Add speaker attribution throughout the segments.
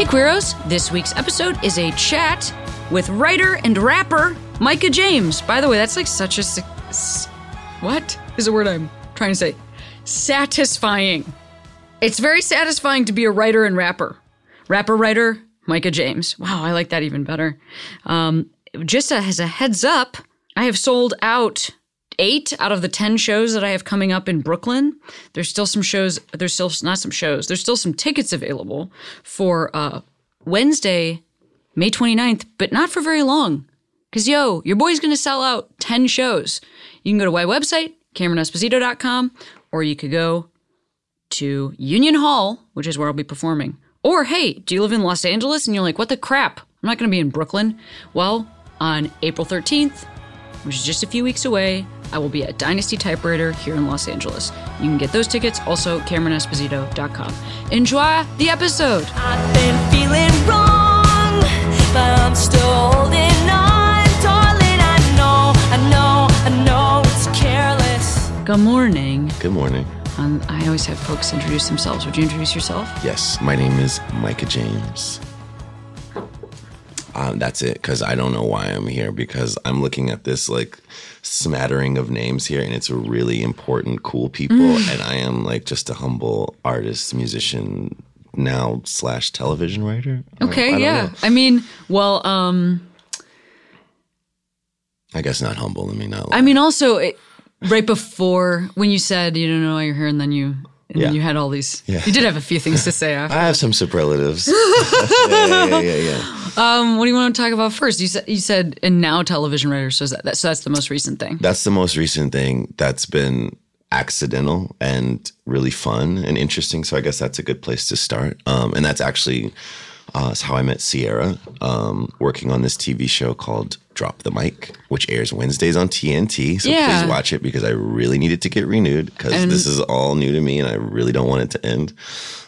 Speaker 1: Hey, Queeros! This week's episode is a chat with writer and rapper Micah James. By the way, that's like such a. What is the word I'm trying to say? Satisfying. It's very satisfying to be a writer and rapper. Rapper, writer, Micah James. Wow, I like that even better. Um, just as a heads up, I have sold out eight out of the 10 shows that I have coming up in Brooklyn. There's still some shows, there's still not some shows, there's still some tickets available for uh, Wednesday, May 29th, but not for very long. Because, yo, your boy's going to sell out 10 shows. You can go to my website, CameronEsposito.com, or you could go to Union Hall, which is where I'll be performing. Or, hey, do you live in Los Angeles and you're like, what the crap? I'm not going to be in Brooklyn. Well, on April 13th, which is just a few weeks away, I will be at Dynasty Typewriter here in Los Angeles. You can get those tickets also CameronEsposito.com. Enjoy the episode.
Speaker 2: I've been feeling wrong, but I'm still holding on, darling. I know, I know, I know it's careless.
Speaker 1: Good morning.
Speaker 3: Good morning.
Speaker 1: Um, I always have folks introduce themselves. Would you introduce yourself?
Speaker 3: Yes, my name is Micah James. Um, that's it, because I don't know why I'm here, because I'm looking at this like smattering of names here, and it's a really important, cool people,
Speaker 1: Mm.
Speaker 3: and I am like just a humble artist, musician, now slash television writer. I- I
Speaker 1: Okay, yeah.
Speaker 3: know.
Speaker 1: I mean, well, um,
Speaker 3: I guess not humble. Let me not. Lie.
Speaker 1: I mean, also it, right before when you said you don't know why you're here, and then you and
Speaker 3: Yeah.
Speaker 1: then you had all these.
Speaker 3: Yeah.
Speaker 1: You did have a few things to say after.
Speaker 3: I have some superlatives. yeah, yeah, yeah, yeah.
Speaker 1: Um, what do you want to talk about first? You said you said and now television writer. So that, so that's the most recent thing.
Speaker 3: That's the most recent thing that's been accidental and really fun and interesting. So I guess that's a good place to start. Um, and that's actually uh, how I met Sierra, um, working on this TV show called Drop the Mic, which airs Wednesdays on TNT. So
Speaker 1: Yeah.
Speaker 3: please watch it because I really need it to get renewed because this is all new to me and I really don't want it to end.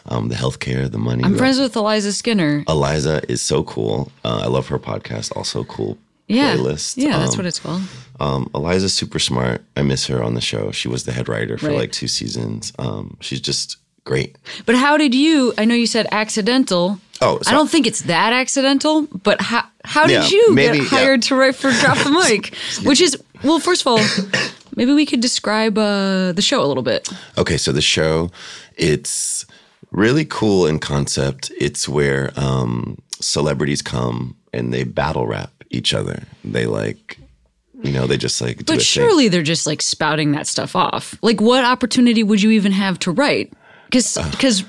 Speaker 3: Um, the healthcare, the money.
Speaker 1: I'm friends with Eliza Skinner.
Speaker 3: Eliza is so cool. Uh, I love her podcast. Also cool
Speaker 1: Yeah,
Speaker 3: playlist.
Speaker 1: yeah, that's
Speaker 3: Um,
Speaker 1: what it's called.
Speaker 3: um, Eliza's super smart. I miss her on the show. She was the head writer for
Speaker 1: Right.
Speaker 3: like two seasons. Um, she's just great.
Speaker 1: But how did you? I know you said accidental.
Speaker 3: Oh,
Speaker 1: I don't think it's that accidental. But how how did
Speaker 3: Yeah,
Speaker 1: you
Speaker 3: maybe,
Speaker 1: get
Speaker 3: yeah.
Speaker 1: hired to write for Drop the Mic? Which is well, first of all, maybe we could describe uh, the show a little bit.
Speaker 3: Okay, so the show, it's really cool in concept. It's where um, celebrities come and they battle rap each other. They like, you know, they just like
Speaker 1: But
Speaker 3: thing.
Speaker 1: surely they're just like spouting that stuff off. Like, what opportunity would you even have to write? Because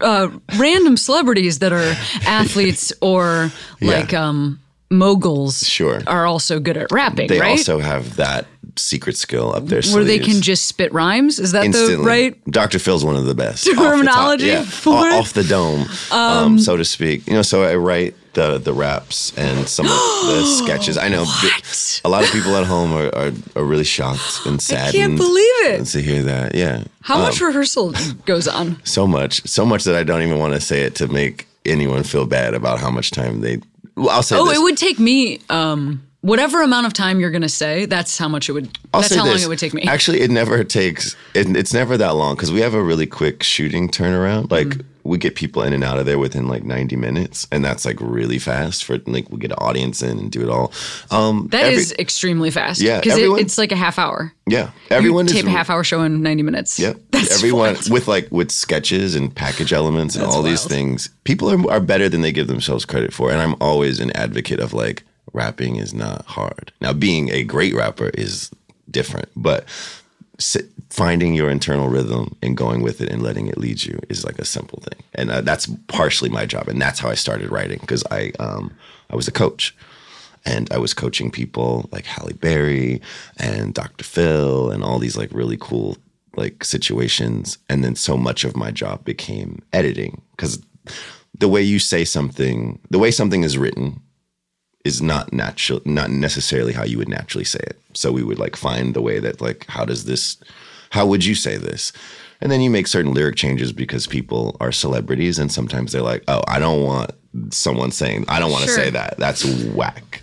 Speaker 1: uh, random celebrities that are athletes or like um, moguls
Speaker 3: Sure.
Speaker 1: are also good at rapping,
Speaker 3: They
Speaker 1: right?
Speaker 3: also have that secret skill up their
Speaker 1: Where they can just spit rhymes. Is that
Speaker 3: instantly.
Speaker 1: the right?
Speaker 3: Dr. Phil's one of the best. Off the top-
Speaker 1: Terminology
Speaker 3: yeah,
Speaker 1: for
Speaker 3: o-
Speaker 1: it?
Speaker 3: off the dome, um, so to speak. You know, so I write the the raps and some of the sketches. I know bi- a lot of people at home are, are, are really shocked and sad.
Speaker 1: I can't believe it.
Speaker 3: To hear that, yeah.
Speaker 1: How much rehearsal goes on?
Speaker 3: So much, so much that I don't even want to say it to make anyone feel bad about how much time they. Well, I'll say
Speaker 1: Oh,
Speaker 3: this.
Speaker 1: it would take me um, whatever amount of time you're going to say. That's how much it would.
Speaker 3: I'll
Speaker 1: that's how long it would take me.
Speaker 3: Actually, it never takes. It, it's never that long because we have a really quick shooting turnaround. Like
Speaker 1: Mm.
Speaker 3: we get people in and out of there within like ninety minutes, and that's like really fast for like we get an audience in and do it all. Um,
Speaker 1: That is
Speaker 3: every-
Speaker 1: extremely fast.
Speaker 3: Yeah,
Speaker 1: because it, it's like a half hour.
Speaker 3: yeah. Everyone
Speaker 1: you
Speaker 3: is
Speaker 1: tape a half hour show in 90 minutes.
Speaker 3: Yep.
Speaker 1: That's
Speaker 3: Everyone
Speaker 1: wild.
Speaker 3: with like with sketches and package elements and
Speaker 1: That's
Speaker 3: all these things. People are, are better than they give themselves credit for. And I'm always an advocate of like rapping is not hard. Now being a great rapper is different, but finding your internal rhythm and going with it and letting it lead you is like a simple thing. And uh, that's partially my job and that's how I started writing because I um I was a coach and I was coaching people like Halle Berry and Dr. Phil and all these like really cool like situations. And then so much of my job became editing because the way you say something, the way something is written is not natural, not necessarily how you would naturally say it. So we would like find the way that like, how does this, how would you say this? And then you make certain lyric changes because people are celebrities, and sometimes they're like, oh, I don't want someone saying, I don't want to
Speaker 1: Sure.
Speaker 3: say that. That's whack.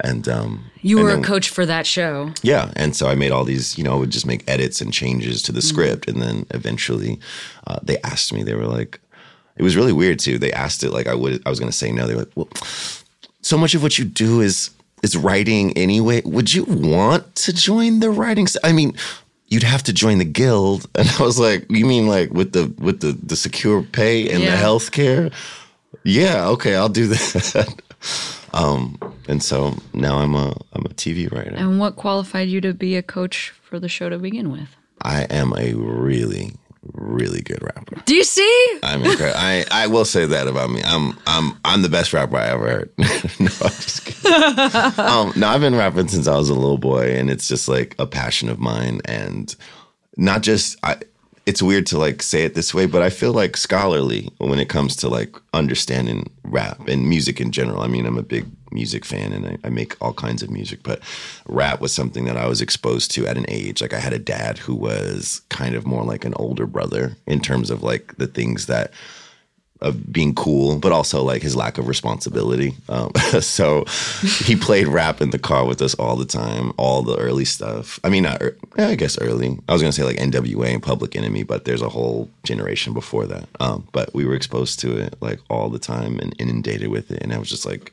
Speaker 3: And um,
Speaker 1: You
Speaker 3: and
Speaker 1: were
Speaker 3: then-
Speaker 1: a coach for that show.
Speaker 3: yeah, and so I made all these, you know, I would just make edits and changes to the
Speaker 1: Mm-hmm.
Speaker 3: script, and then eventually, uh, they asked me. They were like, it was really weird too. They asked it like I would. I was going to say no. They were like, well, so much of what you do is is writing anyway. Would you want to join the writing? I mean, you'd have to join the guild, and I was like, you mean like with the with the the secure pay and
Speaker 1: Yeah.
Speaker 3: the health care? Yeah, okay, I'll do that. um, and so now I'm a I'm a TV writer.
Speaker 1: And what qualified you to be a coach for the show to begin with?
Speaker 3: I am a really, really good rapper.
Speaker 1: Do you see?
Speaker 3: I'm incredible. I, I will say that about me. I'm I'm I'm the best rapper I ever heard. no, I'm just kidding. um, no, I've been rapping since I was a little boy, and it's just like a passion of mine, and not just I. It's weird to like say it this way, but I feel like scholarly when it comes to like understanding rap and music in general. I mean, I'm a big music fan and I, I make all kinds of music, but rap was something that I was exposed to at an age. Like I had a dad who was kind of more like an older brother in terms of like the things that of being cool, but also like his lack of responsibility. Um, so he played rap in the car with us all the time, all the early stuff. I mean, not, I guess early. I was gonna say like NWA and Public Enemy, but there's a whole generation before that. Um, but we were exposed to it like all the time and inundated with it, and I was just like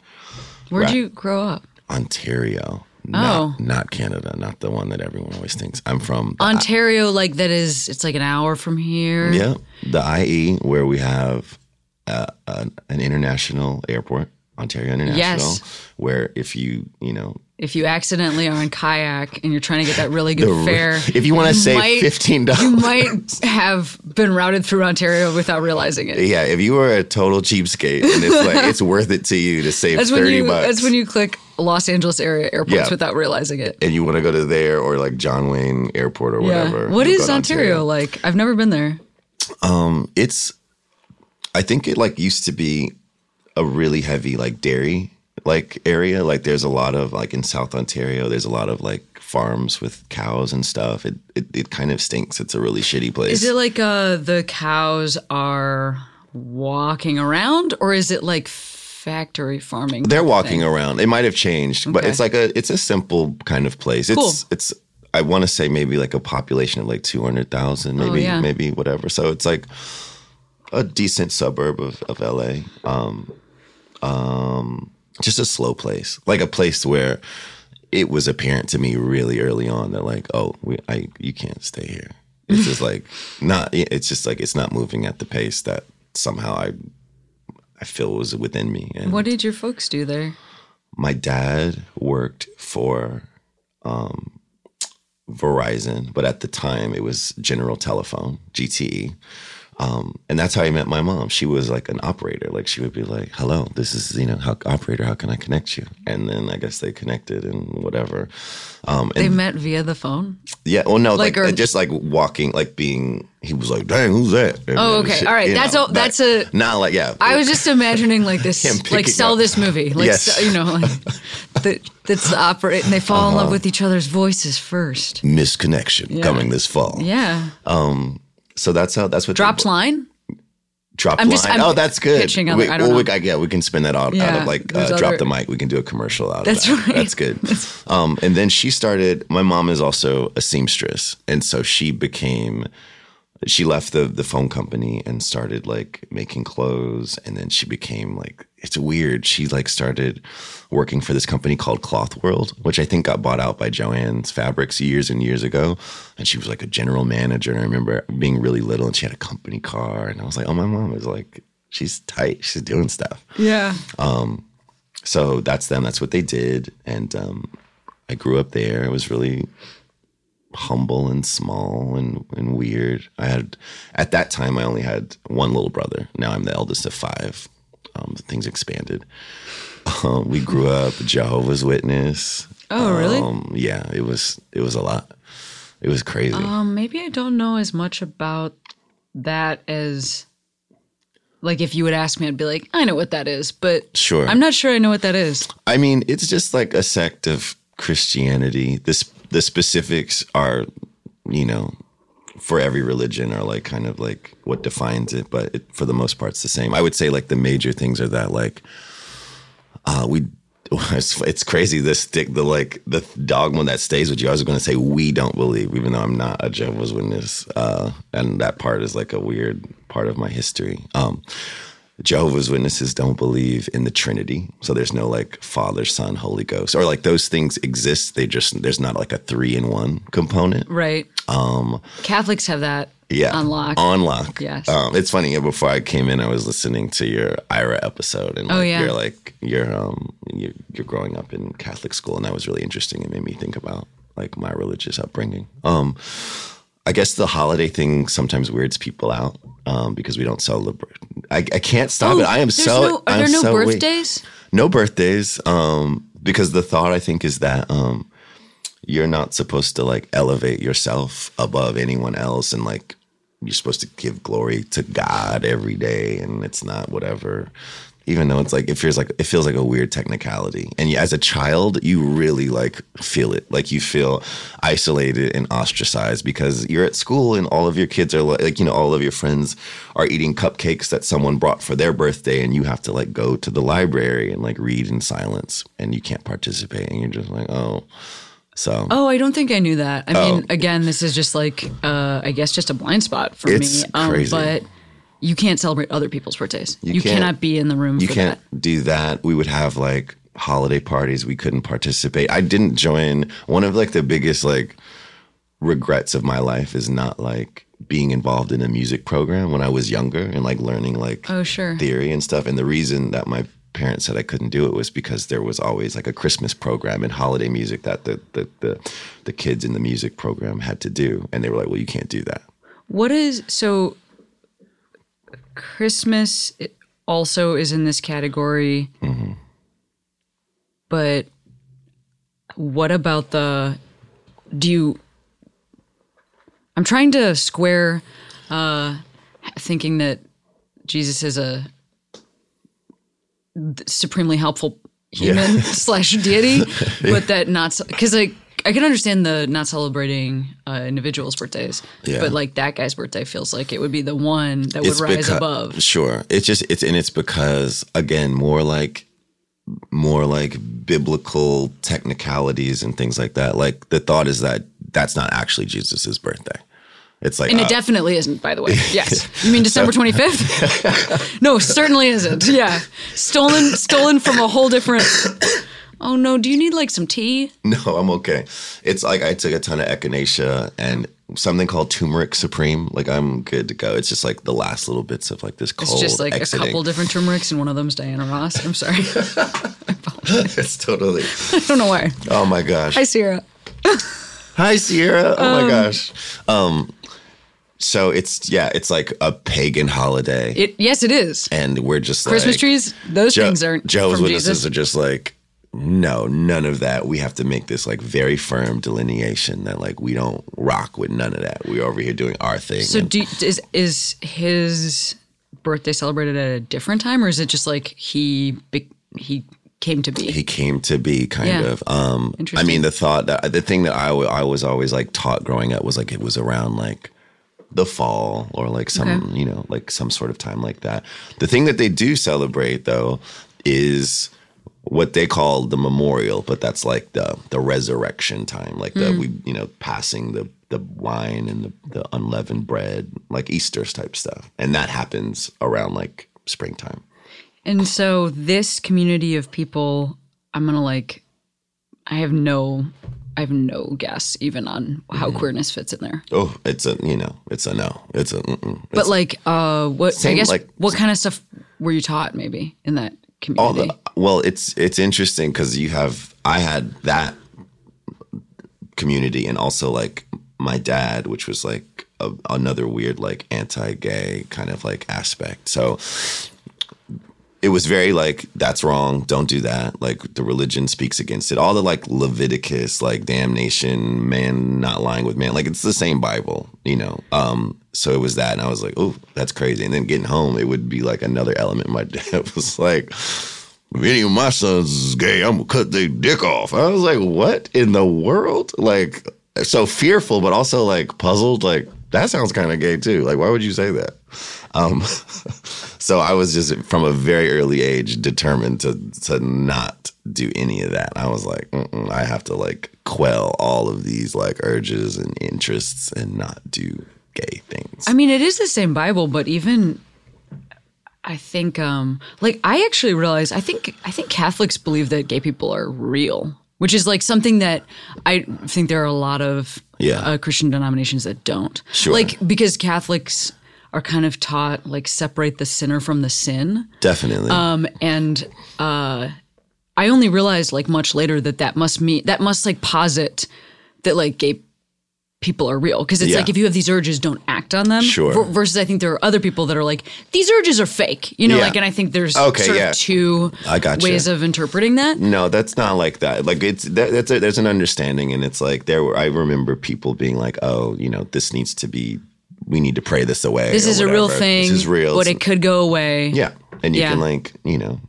Speaker 1: Where'd
Speaker 3: Right.
Speaker 1: you grow up?
Speaker 3: Ontario.
Speaker 1: Oh.
Speaker 3: Not, not Canada, not the one that everyone always thinks. I'm from
Speaker 1: Ontario, like that is, it's like an hour from here.
Speaker 3: Yeah, the IE, where we have uh, an, an international airport, Ontario International,
Speaker 1: Yes.
Speaker 3: where if you, you know,
Speaker 1: If you accidentally are in kayak and you're trying to get that really good
Speaker 3: the-
Speaker 1: fare,
Speaker 3: if you want to save
Speaker 1: might-
Speaker 3: fifteen
Speaker 1: you might have been routed through Ontario without realizing it.
Speaker 3: yeah, if you are a total cheapskate and it's like it's worth it to you to save
Speaker 1: That's when
Speaker 3: thirty
Speaker 1: you.
Speaker 3: bucks,
Speaker 1: That's when you click Los Angeles area airports
Speaker 3: Yeah.
Speaker 1: without realizing it.
Speaker 3: and you want to go to there or like John Wayne Airport or whatever.
Speaker 1: What is Ontario, like? I've never been there.
Speaker 3: Um, it's I think it like used to be a really heavy like dairy like area. Like there's a lot of like in South Ontario, there's a lot of like farms with cows and stuff. It it, it kind of stinks. It's a really shitty place.
Speaker 1: Is it like uh, the cows are walking around, or is it like factory farming?
Speaker 3: They're walking
Speaker 1: thing?
Speaker 3: around. It might have changed, but it's like a it's a simple kind of place. It's
Speaker 1: Cool.
Speaker 3: it's I want to say maybe like a population of like 200,000, maybe
Speaker 1: Oh, yeah.
Speaker 3: maybe whatever. So it's like a decent suburb of, of LA. Um um just a slow place. Like a place where it was apparent to me really early on that like, oh, we I you can't stay here. It's just like not it's just like it's not moving at the pace that somehow I I feel was within me. And
Speaker 1: What did your folks do there?
Speaker 3: my dad worked for um, Verizon, but at the time it was General Telephone, GTE. Um, and that's how I met my mom. She was like an operator. Like she would be like, "Hello, this is you know, how, operator. How can I connect you?" And then I guess they connected and whatever. Um,
Speaker 1: They met via the phone.
Speaker 3: yeah, well, no,
Speaker 1: Like,
Speaker 3: like,
Speaker 1: or-
Speaker 3: uh, just like walking, like being. He was like, "Dang, who's that?" And
Speaker 1: Oh, okay. All right. That's
Speaker 3: know,
Speaker 1: a- that's a-
Speaker 3: not like yeah.
Speaker 1: I was just imagining like this, like sell
Speaker 3: up-
Speaker 1: this movie, like
Speaker 3: Yes.
Speaker 1: sell- you know, like that, that's the opera, and they fall
Speaker 3: Uh-huh.
Speaker 1: in love with each other's voices first.
Speaker 3: misconnection coming this fall.
Speaker 1: Yeah,
Speaker 3: So that's how that's what
Speaker 1: drops line.
Speaker 3: Drop
Speaker 1: I'm
Speaker 3: line.
Speaker 1: just- I'm
Speaker 3: oh, that's good.
Speaker 1: other-
Speaker 3: we,
Speaker 1: I don't
Speaker 3: well, we, yeah, we can spin that out, out of like uh, drop
Speaker 1: other-
Speaker 3: the mic. We can do a commercial out
Speaker 1: That's
Speaker 3: of that.
Speaker 1: That's right.
Speaker 3: That's good. um, and then she started. My mom is also a seamstress, and so she became. She left the the phone company and started like making clothes, and then she became like it's weird. She like started working for this company called Cloth World, which I think got bought out by Jo-Ann's Fabrics years and years ago. And she was like a general manager. And I remember being really little, and she had a company car, and I was like, oh, my mom is like she's tight. She's doing stuff.
Speaker 1: Yeah, Um,
Speaker 3: So that's them. That's what they did. And um, I grew up there. It was really humble and small and, and weird. I had, at that time, I only had one little brother. Now I'm the eldest of five. Um, things expanded. Um, we grew up Jehovah's Witness.
Speaker 1: Oh, really?
Speaker 3: Um, yeah, it was it was a lot. It was crazy.
Speaker 1: um, maybe I don't know as much about that as Like if you would ask me, I'd be like, I know what that is, but
Speaker 3: Sure.
Speaker 1: I'm not sure I know what that is.
Speaker 3: I mean, it's just like a sect of Christianity. This the specifics are, you know, for every religion are like kind of like what defines it, but it, for the most part, it's the same. I would say like the major things are that like, uh, we. It's, it's crazy. this stick, the like, the dogma that stays with you. I was going to say we don't believe, even though I'm not a Jehovah's Witness, uh, and that part is like a weird part of my history. Um, Jehovah's Witnesses don't believe in the Trinity. So there's no like Father, Son, Holy Ghost. Or like those things exist. They just there's not like a three in one component.
Speaker 1: Right. Um, Catholics have that
Speaker 3: Yeah.
Speaker 1: Unlock.
Speaker 3: On lock.
Speaker 1: Yes.
Speaker 3: Um, it's funny, before I came in, I was listening to your Ira episode and
Speaker 1: Oh, yeah.
Speaker 3: you're like you're um you're, you're growing up in Catholic school and that was really interesting. It made me think about like my religious upbringing. Um I guess the holiday thing sometimes weirds people out um, because we don't celebrate. I, I can't stop
Speaker 1: Oh,
Speaker 3: it. I am so.
Speaker 1: no, are
Speaker 3: I'm
Speaker 1: there no
Speaker 3: so weak.
Speaker 1: birthdays?
Speaker 3: No birthdays. Um, because the thought I think is that um, you're not supposed to like elevate yourself above anyone else, and like you're supposed to give glory to God every day, and it's not whatever. Even though it's like it feels like it feels like a weird technicality, and as a child, you really like feel it. Like you feel isolated and ostracized because you're at school and all of your kids are like, like you know all of your friends are eating cupcakes that someone brought for their birthday, and you have to like go to the library and like read in silence, and you can't participate, and you're just like, oh, so
Speaker 1: Oh, I don't think I knew that. I
Speaker 3: Oh.
Speaker 1: mean, again, this is just like, uh, I guess, just a blind spot for
Speaker 3: It's
Speaker 1: me. Um,
Speaker 3: crazy.
Speaker 1: But you can't celebrate other people's birthdays. You,
Speaker 3: can't-
Speaker 1: cannot be in the room
Speaker 3: you can't
Speaker 1: that.
Speaker 3: do that. We would have like holiday parties. We couldn't participate. I didn't join. One of like the biggest like regrets of my life is not like being involved in a music program when I was younger and like learning like
Speaker 1: Oh, sure.
Speaker 3: theory and stuff. And the reason that my parents said I couldn't do it was because there was always like a Christmas program and holiday music that the the the, the kids in the music program had to do, and they were like, "Well, you can't do that."
Speaker 1: What is so? Christmas also is in this category,
Speaker 3: Mm-hmm.
Speaker 1: but what about the? Do you? I'm trying to square, uh, thinking that Jesus is a supremely helpful human slash deity, but that not because like I can understand the not celebrating uh, individuals' birthdays,
Speaker 3: Yeah.
Speaker 1: but like that guy's birthday feels like it would be the one that would rise above.
Speaker 3: Sure. It's just it's and it's because again, more like more like biblical technicalities and things like that. Like the thought is that that's not actually Jesus's birthday. It's like
Speaker 1: And
Speaker 3: uh,
Speaker 1: it definitely isn't, by the way. Yes. You mean December 25th? no, certainly isn't. Yeah. Stolen stolen from a whole different Oh no, do you need like some tea?
Speaker 3: no, I'm okay. It's like I took a ton of echinacea and something called turmeric supreme. Like I'm good to go. It's just like the last little bits of like this cold.
Speaker 1: It's just like
Speaker 3: exiting.
Speaker 1: a couple different turmerics and one of them's Diana Ross. I'm sorry.
Speaker 3: it's totally.
Speaker 1: I don't know why.
Speaker 3: Oh my gosh.
Speaker 1: Hi Sierra.
Speaker 3: Hi Sierra. Oh
Speaker 1: Um,
Speaker 3: my gosh. Um so it's yeah, it's like a pagan holiday.
Speaker 1: It yes it is.
Speaker 3: and we're just
Speaker 1: Christmas
Speaker 3: like,
Speaker 1: trees, those
Speaker 3: Je-
Speaker 1: things aren't from
Speaker 3: Witnesses
Speaker 1: Jesus.
Speaker 3: are just like, no, none of that. We have to make this like very firm delineation that like we don't rock with none of that. We're over here doing our thing.
Speaker 1: So
Speaker 3: And
Speaker 1: do, is is his birthday celebrated at a different time, or is it just like he he came to be?
Speaker 3: he came to be kind
Speaker 1: Yeah.
Speaker 3: of. Um, I mean, the thought that the thing that I I was always like taught growing up was like it was around like the fall or like some
Speaker 1: Okay.
Speaker 3: you know like some sort of time like that. The thing that they do celebrate though is what they call the memorial, but that's like the the resurrection time, like the we you know passing the the wine and the, the unleavened bread, like Easter's type stuff, and that happens around like springtime.
Speaker 1: And so this community of people, I'm gonna like, I have no, I have no guess even on how
Speaker 3: Mm-hmm.
Speaker 1: queerness fits in there.
Speaker 3: Oh, it's a you know, it's a no, it's a. Mm-mm.
Speaker 1: But like, uh, what I guess
Speaker 3: like-
Speaker 1: what kind of stuff were you taught maybe in that community?
Speaker 3: the well it's it's interesting because you have i had that community and also like my dad which was like a, another weird like anti-gay kind of like aspect so it was very like that's wrong don't do that. Like the religion speaks against it. All the like leviticus like damnation man not lying with man like it's the same bible you know? Um so it was that and i was like oh that's crazy. And then getting home it would be like another element my dad was like if any of my sons is gay i'm gonna cut their dick off. I was like what in the world? Like so fearful but also like puzzled like that sounds kind of gay too like why would you say that um so I was just from a very early age determined to to not do any of that. I was like, I have to like quell all of these like urges and interests and not do gay things.
Speaker 1: I mean, it is the same Bible, but even I think, um, like, I actually realized I think I think Catholics believe that gay people are real, which is like something that I think there are a lot of
Speaker 3: Yeah.
Speaker 1: uh, Christian denominations that don't.
Speaker 3: Sure.
Speaker 1: Like because Catholics are kind of taught like separate the sinner from the sin.
Speaker 3: Definitely.
Speaker 1: Um, and uh, I only realized like much later that that must mean that must like posit that like gay people are real because it's
Speaker 3: Yeah.
Speaker 1: like if you have these urges, don't act on them.
Speaker 3: Sure.
Speaker 1: Ver- versus, I think there are other people that are like these urges are fake. You know,
Speaker 3: Yeah.
Speaker 1: like, and I think there's
Speaker 3: Okay,
Speaker 1: sort
Speaker 3: yeah.
Speaker 1: of two
Speaker 3: I gotcha.
Speaker 1: ways of interpreting that.
Speaker 3: No, that's not like that. Like it's that, that's a, there's an understanding, and it's like there. Were, I remember people being like, "Oh, you know, this needs to be. We need to pray this away.
Speaker 1: This is a real thing.
Speaker 3: This is real.
Speaker 1: but it could go away.
Speaker 3: yeah, and you can like you know,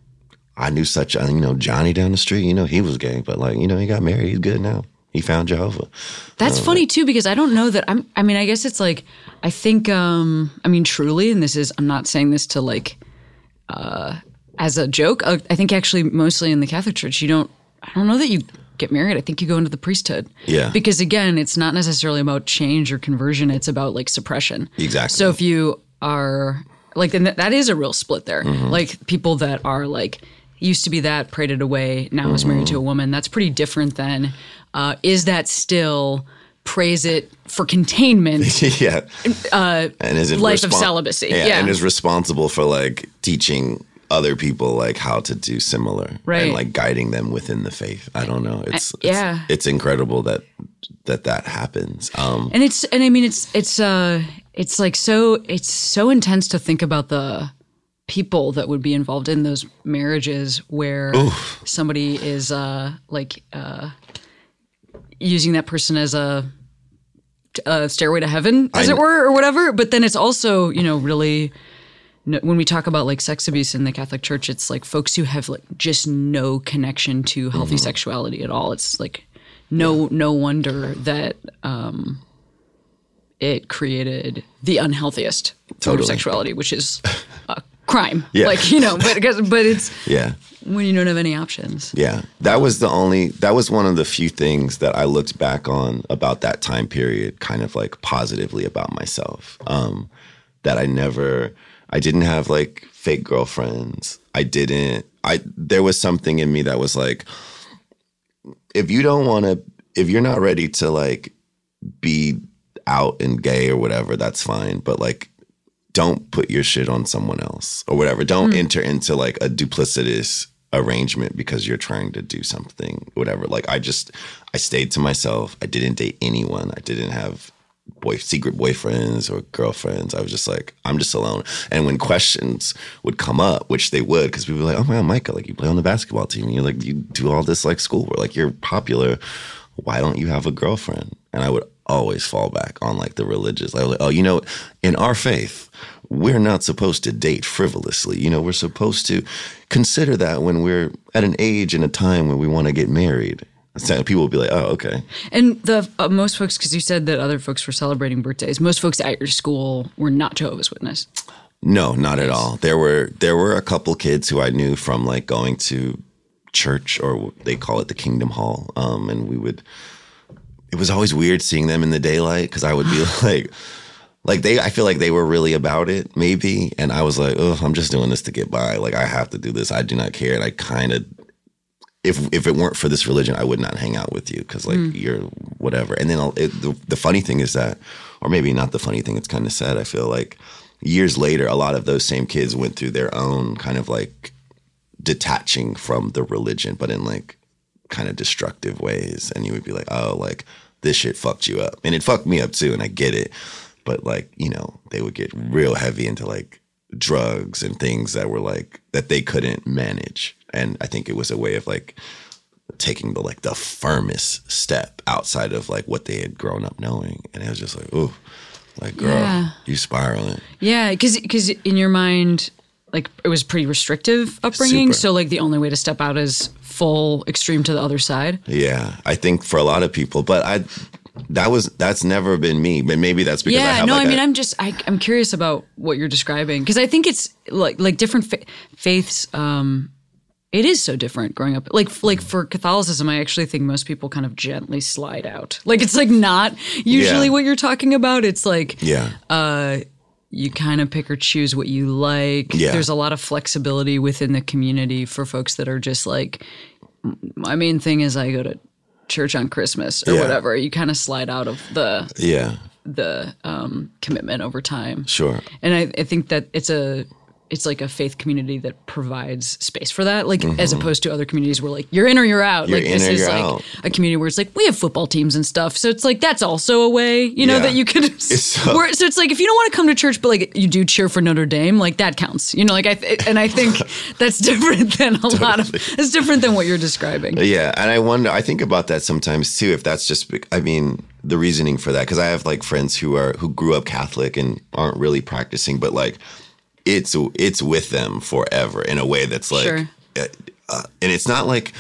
Speaker 3: I knew such a you know Johnny down the street. You know, he was gay, but like you know, he got married. He's good now. He found Jehovah.
Speaker 1: That's funny too because I don't know that I'm I mean I guess it's like I think um I mean truly and this is I'm not saying this to like uh as a joke uh, I think actually mostly in the Catholic Church you don't I don't know that you get married I think you go into the priesthood
Speaker 3: Yeah.
Speaker 1: because again it's not necessarily about change or conversion it's about like suppression
Speaker 3: Exactly.
Speaker 1: so if you are like then that, is a real split there
Speaker 3: Mm-hmm.
Speaker 1: like people that are like used to be that prayed it away now is married
Speaker 3: Mm-hmm.
Speaker 1: to a woman that's pretty different than uh, is that still praise it for containment
Speaker 3: yeah, uh, and is it
Speaker 1: life of celibacy. Yeah.
Speaker 3: and is responsible for like teaching other people like how to do similar,
Speaker 1: Right.
Speaker 3: And like guiding them within the faith. I don't know. It's, it's
Speaker 1: yeah.
Speaker 3: it's incredible that that that happens. Um,
Speaker 1: and it's and i mean it's it's uh it's like so it's so intense to think about the people that would be involved in those marriages where somebody is uh like uh using that person as a a stairway to heaven as
Speaker 3: I
Speaker 1: it were or whatever but then it's also you know really when we talk about like sex abuse in the Catholic Church, it's like folks who have like just no connection to healthy sexuality at all. It's like no no wonder that um, it created the unhealthiest
Speaker 3: Totally.
Speaker 1: sexuality, which is a crime.
Speaker 3: Yeah.
Speaker 1: Like you know, but because but it's
Speaker 3: yeah.
Speaker 1: when you don't have any options.
Speaker 3: Yeah, that was the only that was one of the few things that I looked back on about that time period, kind of like positively about myself. Um, that I never, I didn't have like fake girlfriends. I didn't. I there was something in me that was like, if you don't want to, if you're not ready to like be out and gay or whatever, that's fine. But like, don't put your shit on someone else or whatever. Don't hmm. enter into like a duplicitous arrangement because you're trying to do something, whatever. Like I just I stayed to myself. I didn't date anyone. I didn't have boy secret boyfriends or girlfriends. I was just like, I'm just alone. And when questions would come up, which they would, because people were like, Oh man, Micah, like you play on the basketball team and you're like you do all this like schoolwork, like you're popular. Why don't you have a girlfriend? And I would always fall back on like the religious. Like, oh, you know, in our faith, we're not supposed to date frivolously. You know, we're supposed to consider that when we're at an age and a time when we want to get married. So people will be like, oh, okay.
Speaker 1: And the uh, most folks, because you said that other folks were celebrating birthdays. Most folks at your school were not Jehovah's Witness.
Speaker 3: No, not at all. There were there were a couple kids who I knew from like going to church or they call it the Kingdom Hall, um, and we would. It was always weird seeing them in the daylight because I would be like, like they. I feel like they were really about it, maybe, and I was like, oh, I'm just doing this to get by. Like I have to do this. I do not care, and I kind of. If, if it weren't for this religion, I would not hang out with you because like mm. you're whatever. And then I'll, it, the the funny thing is that, or maybe not the funny thing. It's kind of sad. I feel like years later, a lot of those same kids went through their own kind of like detaching from the religion, but in like kind of destructive ways. And you would be like, oh, like this shit fucked you up. And it fucked me up too. And I get it. But like, you know, they would get real heavy into like drugs and things that were like that they couldn't manage. And I think it was a way of like taking the like the firmest step outside of like what they had grown up knowing. And it was just like, ooh, like girl,
Speaker 1: Yeah.
Speaker 3: you spiraling.
Speaker 1: Yeah, because in your mind, like it was pretty restrictive upbringing.
Speaker 3: Super.
Speaker 1: So like the only way to step out is full extreme to the other side.
Speaker 3: Yeah, I think for a lot of people, but I that was that's never been me. But maybe that's because I
Speaker 1: yeah,
Speaker 3: have
Speaker 1: no,
Speaker 3: like
Speaker 1: I mean, I'm just I, I'm curious about what you're describing because I think it's like like different fa- faiths. Um, it is so different growing up. Like like for Catholicism, I actually think most people kind of gently slide out. Like it's like not usually
Speaker 3: Yeah.
Speaker 1: what you're talking about. It's like
Speaker 3: yeah,
Speaker 1: you kind of pick or choose what you like.
Speaker 3: Yeah.
Speaker 1: There's a lot of flexibility within the community for folks that are just like, my main thing is I go to church on Christmas or
Speaker 3: Yeah.
Speaker 1: whatever. You kind of slide out of the
Speaker 3: yeah,
Speaker 1: the um, commitment over time.
Speaker 3: sure.
Speaker 1: And I, I think that it's a it's like a faith community that provides space for that, like as opposed to other communities where like you're in or you're out.
Speaker 3: Mm-hmm. You're
Speaker 1: like
Speaker 3: in
Speaker 1: this is like
Speaker 3: out.
Speaker 1: a community where it's like we have football teams and stuff, so it's like that's also a way, you know,
Speaker 3: Yeah.
Speaker 1: that you could.
Speaker 3: It's so-
Speaker 1: where, so it's like if you don't want to come to church, but like you do cheer for Notre Dame, like that counts, you know. Like I th- and I think that's different than a lot of. It's different than what you're describing.
Speaker 3: Yeah, and I wonder. I think about that sometimes too. If that's just, I mean, the reasoning for that, because I have like friends who are who grew up Catholic and aren't really practicing, but like, it's it's with them forever in a way that's like,
Speaker 1: Sure.
Speaker 3: uh, uh, and it's not like.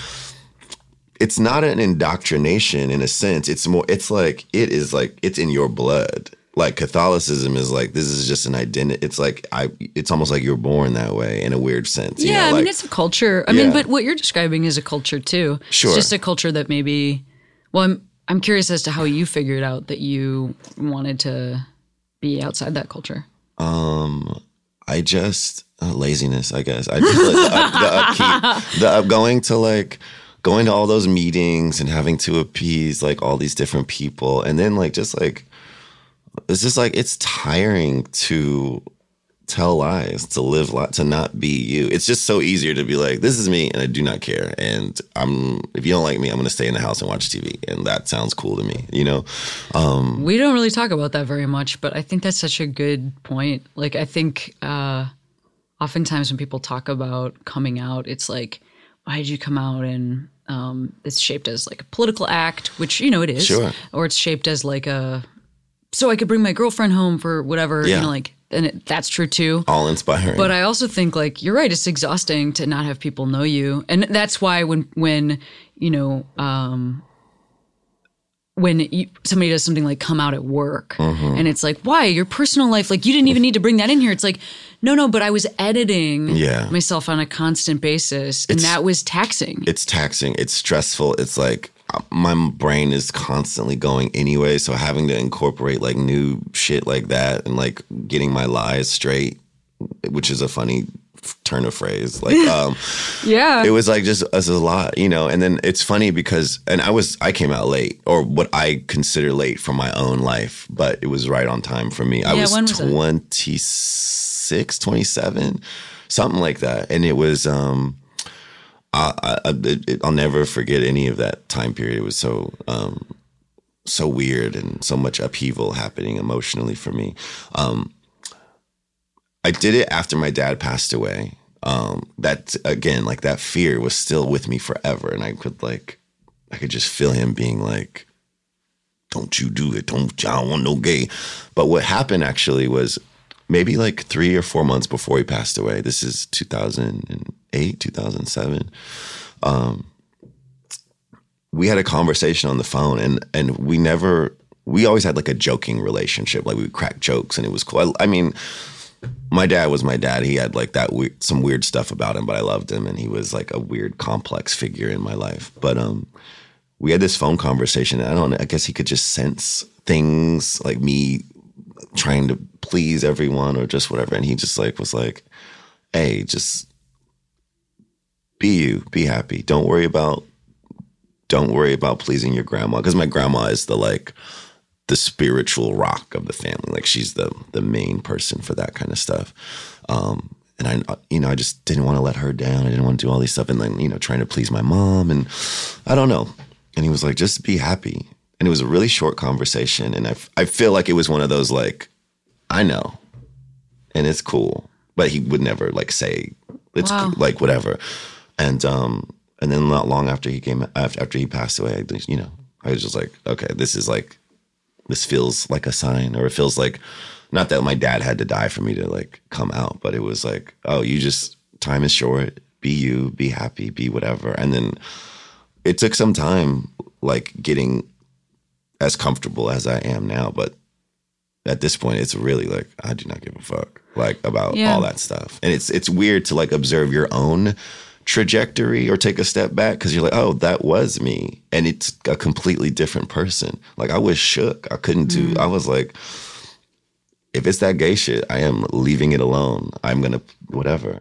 Speaker 3: It's not an indoctrination in a sense. It's more. It's like it is like it's in your blood. Like Catholicism is like this is just an identity. It's like I. It's almost like you're born that way in a weird sense. you
Speaker 1: Yeah,
Speaker 3: know,
Speaker 1: I mean it's a culture. I mean, but what you're describing is a culture too.
Speaker 3: Sure.
Speaker 1: It's just a culture that maybe. Well, I'm I'm curious as to how you figured out that you wanted to be outside that culture.
Speaker 3: I just uh, laziness, I guess. I just like, the, up, the upkeep, the up, going to like going to all those meetings and having to appease like all these different people, and then like just like it's just like it's tiring to tell lies, to live li to not be you. It's just so easier to be like, this is me, and I do not care. And I'm if you don't like me, I'm gonna stay in the house and watch TV, and that sounds cool to me, you know.
Speaker 1: We don't really talk about that very much, but I think that's such a good point. Like I think uh oftentimes when people talk about coming out, it's like, why did you come out and um, it's shaped as like a political act, which you know it is,
Speaker 3: Sure.
Speaker 1: or it's shaped as like a so I could bring my girlfriend home for whatever,
Speaker 3: Yeah.
Speaker 1: you know, like and it, that's true too.
Speaker 3: All inspiring.
Speaker 1: But I also think like you're right. It's exhausting to not have people know you, and that's why when when you know um, when you, somebody does something like come out at work,
Speaker 3: Mm-hmm.
Speaker 1: and it's like why your personal life like you didn't even need to bring that in here. It's like no, no, but I was editing
Speaker 3: Yeah.
Speaker 1: myself on a constant basis, and
Speaker 3: It's-
Speaker 1: that was taxing.
Speaker 3: it's taxing it's stressful it's like my brain is constantly going anyway so having to incorporate like new shit like that and like getting my lies straight which is a funny turn of phrase like um
Speaker 1: yeah,
Speaker 3: it was like just us a lot you know and then it's funny because and i was i came out late or what i consider late for my own life but it was right on time for me i was,
Speaker 1: was that?
Speaker 3: 26 27 something like that and it was um I, I, it, it, I'll never forget any of that time period. It was so um, so weird and so much upheaval happening emotionally for me. Um, I did it after my dad passed away. Um, that again, like that fear was still with me forever, and I could like, I could just feel him being like, "Don't you do it? Don't I don't want no gay." But what happened actually was maybe like three or four months before he passed away. This is 2008, 2007. Um, we had a conversation on the phone, and and we never. We always had like a joking relationship. Like we would crack jokes, and it was cool. I, I mean, my dad was my dad. He had like that some weird stuff about him, but I loved him, and he was like a weird, complex figure in my life. But um, we had this phone conversation. And I don't. I guess he could just sense things like me trying to please everyone or just whatever. And he just like was like, "Hey, just be you, be happy. Don't worry about, don't worry about pleasing your grandma because my grandma is the like." the spiritual rock of the family. Like she's the the main person for that kind of stuff. Um, and I, you know, I just didn't want to let her down. I didn't want to do all these stuff, and then you know, trying to please my mom, and I don't know. And he was like, "Just be happy." And it was a really short conversation, and I, f- I feel like it was one of those like, I know, and it's cool, but he would never like say it's
Speaker 1: Wow.
Speaker 3: like whatever. And um and then not long after he came after after he passed away, I you know, I was just like, okay, this is like this feels like a sign, or it feels like not that my dad had to die for me to like come out, but it was like, oh, you just time is short. Be you, be happy, be whatever. And then it took some time, like getting as comfortable as I am now, but at this point, it's really like I do not give a fuck like about
Speaker 1: Yeah.
Speaker 3: all that stuff, and it's it's weird to like observe your own trajectory or take a step back because you're like, oh, that was me, and it's a completely different person. Like I was shook, I couldn't do. Mm. I was like, if it's that gay shit, I am leaving it alone. I'm gonna whatever.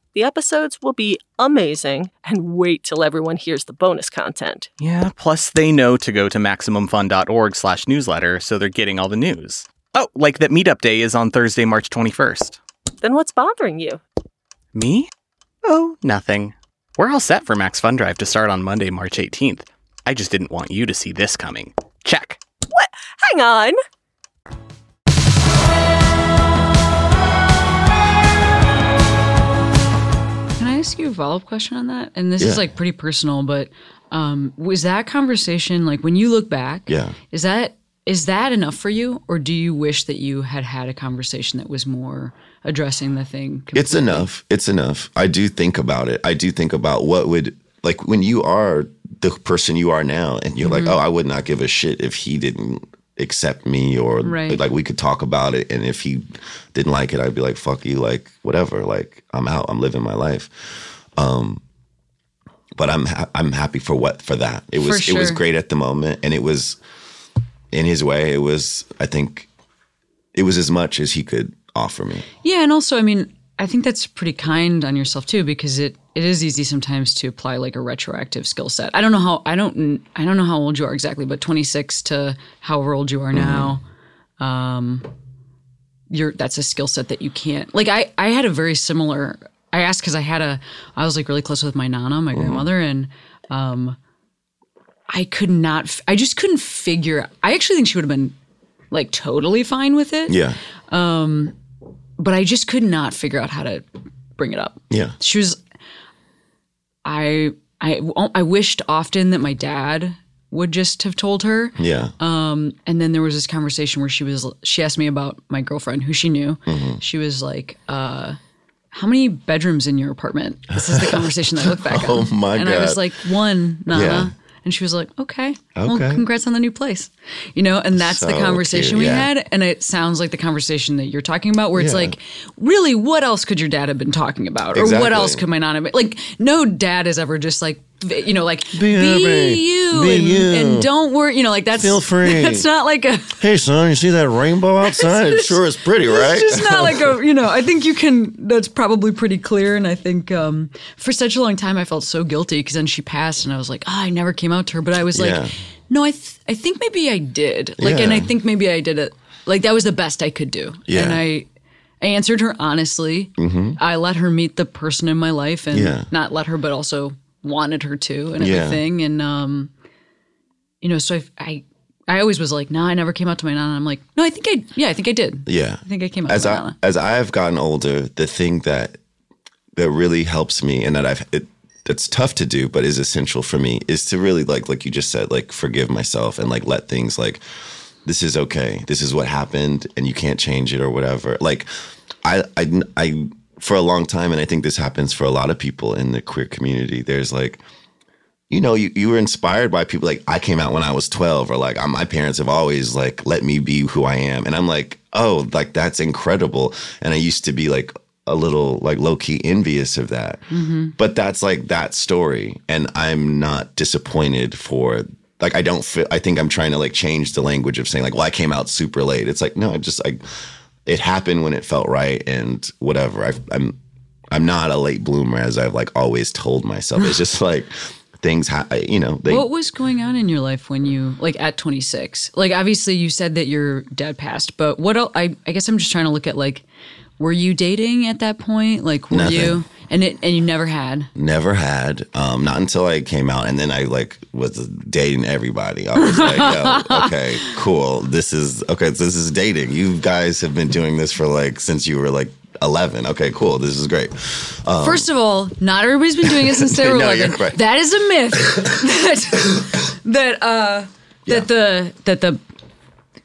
Speaker 4: The episodes will be amazing. And wait till everyone hears the bonus content.
Speaker 5: Yeah, plus they know to go to MaximumFun.org slash newsletter, so they're getting all the news. Oh, like that meetup day is on Thursday, March 21st.
Speaker 4: Then what's bothering you?
Speaker 5: Me? Oh, nothing. We're all set for Max Fun Drive to start on Monday, March 18th. I just didn't want you to see this coming. Check. What?
Speaker 4: Hang on.
Speaker 1: Ask you a follow up question on that? And this is like pretty personal, but um, was that conversation like when you look back?
Speaker 3: Yeah.
Speaker 1: Is that is that enough for you, or do you wish that you had had a conversation that was more addressing the thing?
Speaker 3: It's enough. It's enough. I do think about it. I do think about what would like when you are the person you are now, and you're
Speaker 1: Mm-hmm.
Speaker 3: like, oh, I would not give a shit if he didn't accept me, or
Speaker 1: Right.
Speaker 3: like we could talk about it, and if he didn't like it, I'd be like, fuck you, like whatever, like I'm out, I'm living my life. Um, but I'm ha- I'm happy for what for that. It was
Speaker 1: For
Speaker 3: it was great at the moment, and it was in his way. It was I think it was as much as he could offer me.
Speaker 1: Yeah, and also, I mean, I think that's pretty kind on yourself too, because it it is easy sometimes to apply like a retroactive skill set. I don't know how I don't I don't know how old you are exactly, but twenty six to however old you are now, um, you're that's a skill set that you can't like. I I had a very similar. I asked because I had a I was like really close with my nana, my grandmother, and um, I could not. I just couldn't figure. I actually think she would have been like totally fine with it
Speaker 3: Yeah,
Speaker 1: but I just could not figure out how to bring it up.
Speaker 3: yeah,
Speaker 1: She was, I, I, I wished often that my dad would just have told her.
Speaker 3: yeah.
Speaker 1: And then there was this conversation where she was, she asked me about my girlfriend who she knew.
Speaker 3: Mm-hmm.
Speaker 1: She was like, uh, how many bedrooms in your apartment? This is the conversation that I look back on.
Speaker 3: Oh my god.
Speaker 1: and I was like, one, Nana.
Speaker 3: Yeah.
Speaker 1: And she was like, okay, well, congrats on the new place. You know, and that's the conversation
Speaker 3: cute,
Speaker 1: we had. And it sounds like the conversation that you're talking about, where it's
Speaker 3: Yeah.
Speaker 1: like, really, what else could your dad have been talking about? Or what else could my not have been? Like, no dad is ever just like, you know, like, be,
Speaker 3: happy.
Speaker 1: you,
Speaker 3: Be
Speaker 1: and,
Speaker 3: you.
Speaker 1: and don't worry, you know, like that's,
Speaker 3: Feel free.
Speaker 1: That's not like a,
Speaker 3: Hey son, you see that rainbow outside? It sure is pretty, right?
Speaker 1: it's just not like a you know i think you can that's probably pretty clear and i think um, for such a long time i felt so guilty because then she passed and i was like oh i never came out to her but i was like
Speaker 3: Yeah.
Speaker 1: no i th- i think maybe i did like and i think maybe i did it like that was the best i could do
Speaker 3: Yeah.
Speaker 1: and i I answered her honestly. I let her meet the person in my life, and
Speaker 3: Yeah.
Speaker 1: not let her, but also wanted her to, and
Speaker 3: Yeah.
Speaker 1: everything. And um, you know, so I, I, I always was like, "No, I never came out to my nana." I'm like, "No, I think I, yeah, I think I did.
Speaker 3: yeah.
Speaker 1: I think I came out
Speaker 3: As
Speaker 1: to my
Speaker 3: I
Speaker 1: nana."
Speaker 3: as I have gotten older, the thing that that really helps me and that I've it, that's tough to do, but is essential for me is to really like like you just said, like forgive myself and like let things like this is okay. This is what happened and you can't change it or whatever. Like I I I for a long time and I think this happens for a lot of people in the queer community. There's like you know, you, you were inspired by people like I came out when I was 12 or like my parents have always like let me be who I am. And I'm like, oh, like that's incredible. And I used to be like a little like low key envious of that. Mm-hmm. But that's like that story. And I'm not disappointed for like I don't feel I think I'm trying to like change the language of saying like, well, I came out super late. It's like, no, I just like it happened when it felt right and whatever. I I'm I'm not a late bloomer as I've like always told myself. It's just like things, ha- you know, they,
Speaker 1: What was going on in your life when you like at 26? Like obviously you said that your dad passed, but what? I I guess I'm just trying to look at like were you dating at that point? Like were
Speaker 3: Nothing.
Speaker 1: you and it and you never had.
Speaker 3: never had. Um, not until I came out, and then I like was dating everybody. I was like, yo, okay, cool. This is okay. This is dating. You guys have been doing this for like since you were like 11. Okay, cool. This is great.
Speaker 1: First of all, not everybody's been doing it since they were
Speaker 3: No,
Speaker 1: 11.
Speaker 3: you're right.
Speaker 1: That is a myth that that uh
Speaker 3: Yeah.
Speaker 1: that the that the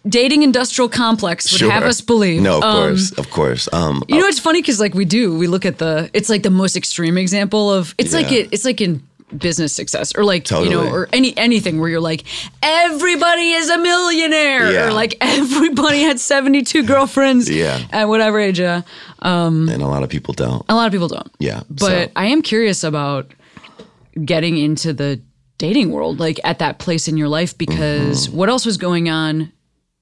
Speaker 1: dating industrial complex would have us believe.
Speaker 3: No, of
Speaker 1: Um,
Speaker 3: course, of course. Um,
Speaker 1: You know, it's funny because like we do, we look at the. It's like the most extreme example of. It's like it. It's like in business success or like you know or any anything where you're like everybody is a millionaire
Speaker 3: Yeah.
Speaker 1: or like everybody had 72 girlfriends
Speaker 3: Yeah.
Speaker 1: at whatever age uh,
Speaker 3: and a lot of people don't.
Speaker 1: a lot of people don't
Speaker 3: Yeah,
Speaker 1: but
Speaker 3: so-
Speaker 1: i am curious about getting into the dating world like at that place in your life because
Speaker 3: Mm-hmm.
Speaker 1: what else was going on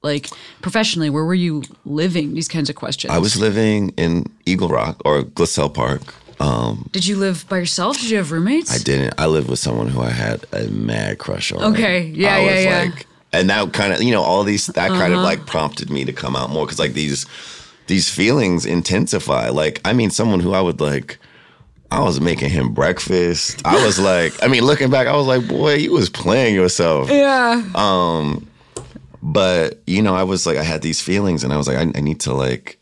Speaker 1: like professionally where were you living these kinds of questions
Speaker 3: I was living in Eagle Rock or Glassell Park. Um,
Speaker 1: did you live by yourself did you have roommates
Speaker 3: I didn't. I lived with someone who I had a mad crush on.
Speaker 1: Okay, yeah,
Speaker 3: I
Speaker 1: yeah,
Speaker 3: was
Speaker 1: yeah. Uh-huh.
Speaker 3: Like, and that kind of, you know, all these that kind of like prompted me to come out more because like these these feelings intensify. Like, I mean, someone who I would like. I was making him breakfast. I was like, I mean, looking back, I was like, boy, you was playing yourself.
Speaker 1: yeah
Speaker 3: But you know, I was like, I had these feelings, and I was like, I, I need to like,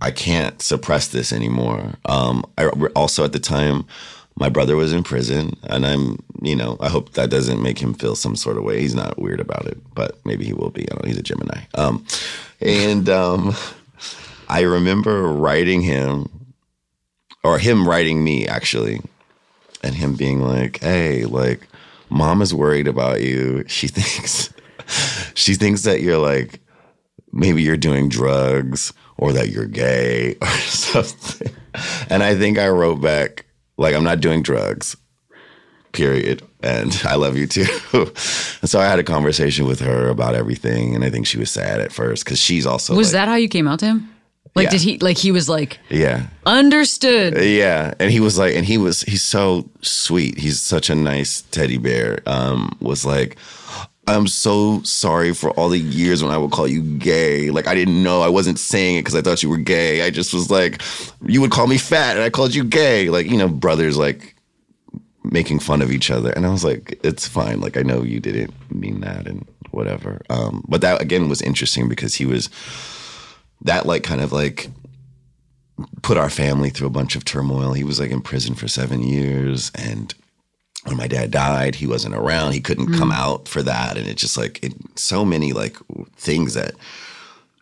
Speaker 3: I can't suppress this anymore. Um, I also at the time, my brother was in prison, and I'm, you know, I hope that doesn't make him feel some sort of way. He's not weird about it, but maybe he will be. I don't know. He's a Gemini. Um, and um, I remember writing him, or him writing me actually, and him being like, "Hey, like, mom is worried about you. She thinks." She thinks that you're like maybe you're doing drugs or that you're gay or something. And I think I wrote back like I'm not doing drugs. Period. And I love you too. and so I had a conversation with her about everything and I think she was sad at first cuz she's also
Speaker 1: was
Speaker 3: like-
Speaker 1: that how you came out to him like
Speaker 3: Yeah.
Speaker 1: did he like he was like
Speaker 3: Yeah.
Speaker 1: understood
Speaker 3: Yeah, and he was like, and he was, he's so sweet. He's such a nice teddy bear. Um, was like, I'm so sorry for all the years when I would call you gay. Like I didn't know, I wasn't saying it because I thought you were gay. I just was like, you would call me fat, and I called you gay. Like you know, brothers like making fun of each other, and I was like, it's fine. Like I know you didn't mean that, and whatever. Um, but that again was interesting because he was that like kind of like put our family through a bunch of turmoil. He was like in prison for seven years, and when my dad died, he wasn't around. He couldn't come out for that, and it just like it, so many like things that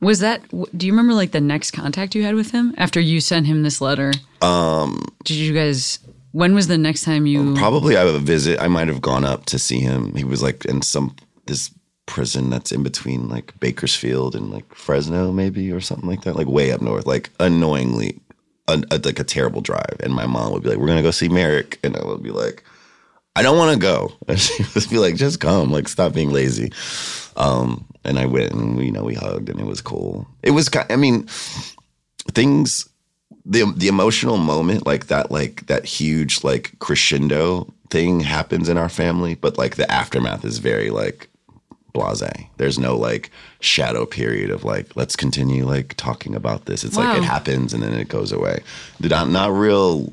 Speaker 1: Was that? Do you remember like the next contact you had with him after you sent him this letter? Um, did you guys? When was the next time you?
Speaker 3: probably I would visit. I might have gone up to see him. He was like in some this prison that's in between like Bakersfield and like Fresno, maybe or something like that, like way up north, like annoyingly, a, a- like a terrible drive. And my mom would be like, "We're gonna go see Merrick," and I would be like. I don't want to go. And she was be like, just come, like, stop being lazy. Um, and I went and we, you know, we hugged and it was cool. It was, I mean, things, the, the emotional moment, like that, like that huge, like crescendo thing happens in our family, but like the aftermath is very like blase. There's no like shadow period of like, let's continue like talking about this. It's like it happens and then it goes away. Not, not real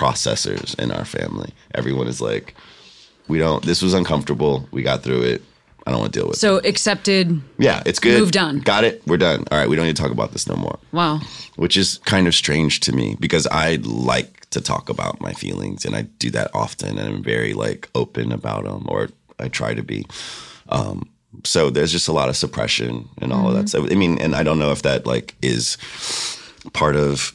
Speaker 3: processors in our family. Everyone is like, we don't, this was uncomfortable. We got through it. I don't want to deal with it.
Speaker 1: so accepted.
Speaker 3: Yeah, it's good.
Speaker 1: Moved on.
Speaker 3: Got it. We're done. All right. We don't need to talk about this no more,
Speaker 1: Wow.
Speaker 3: which is kind of strange to me because I like to talk about my feelings and I do that often and I'm very like open about them or I try to be. Um, so there's just a lot of suppression and all of that stuff. I mean, and I don't know if that like is part of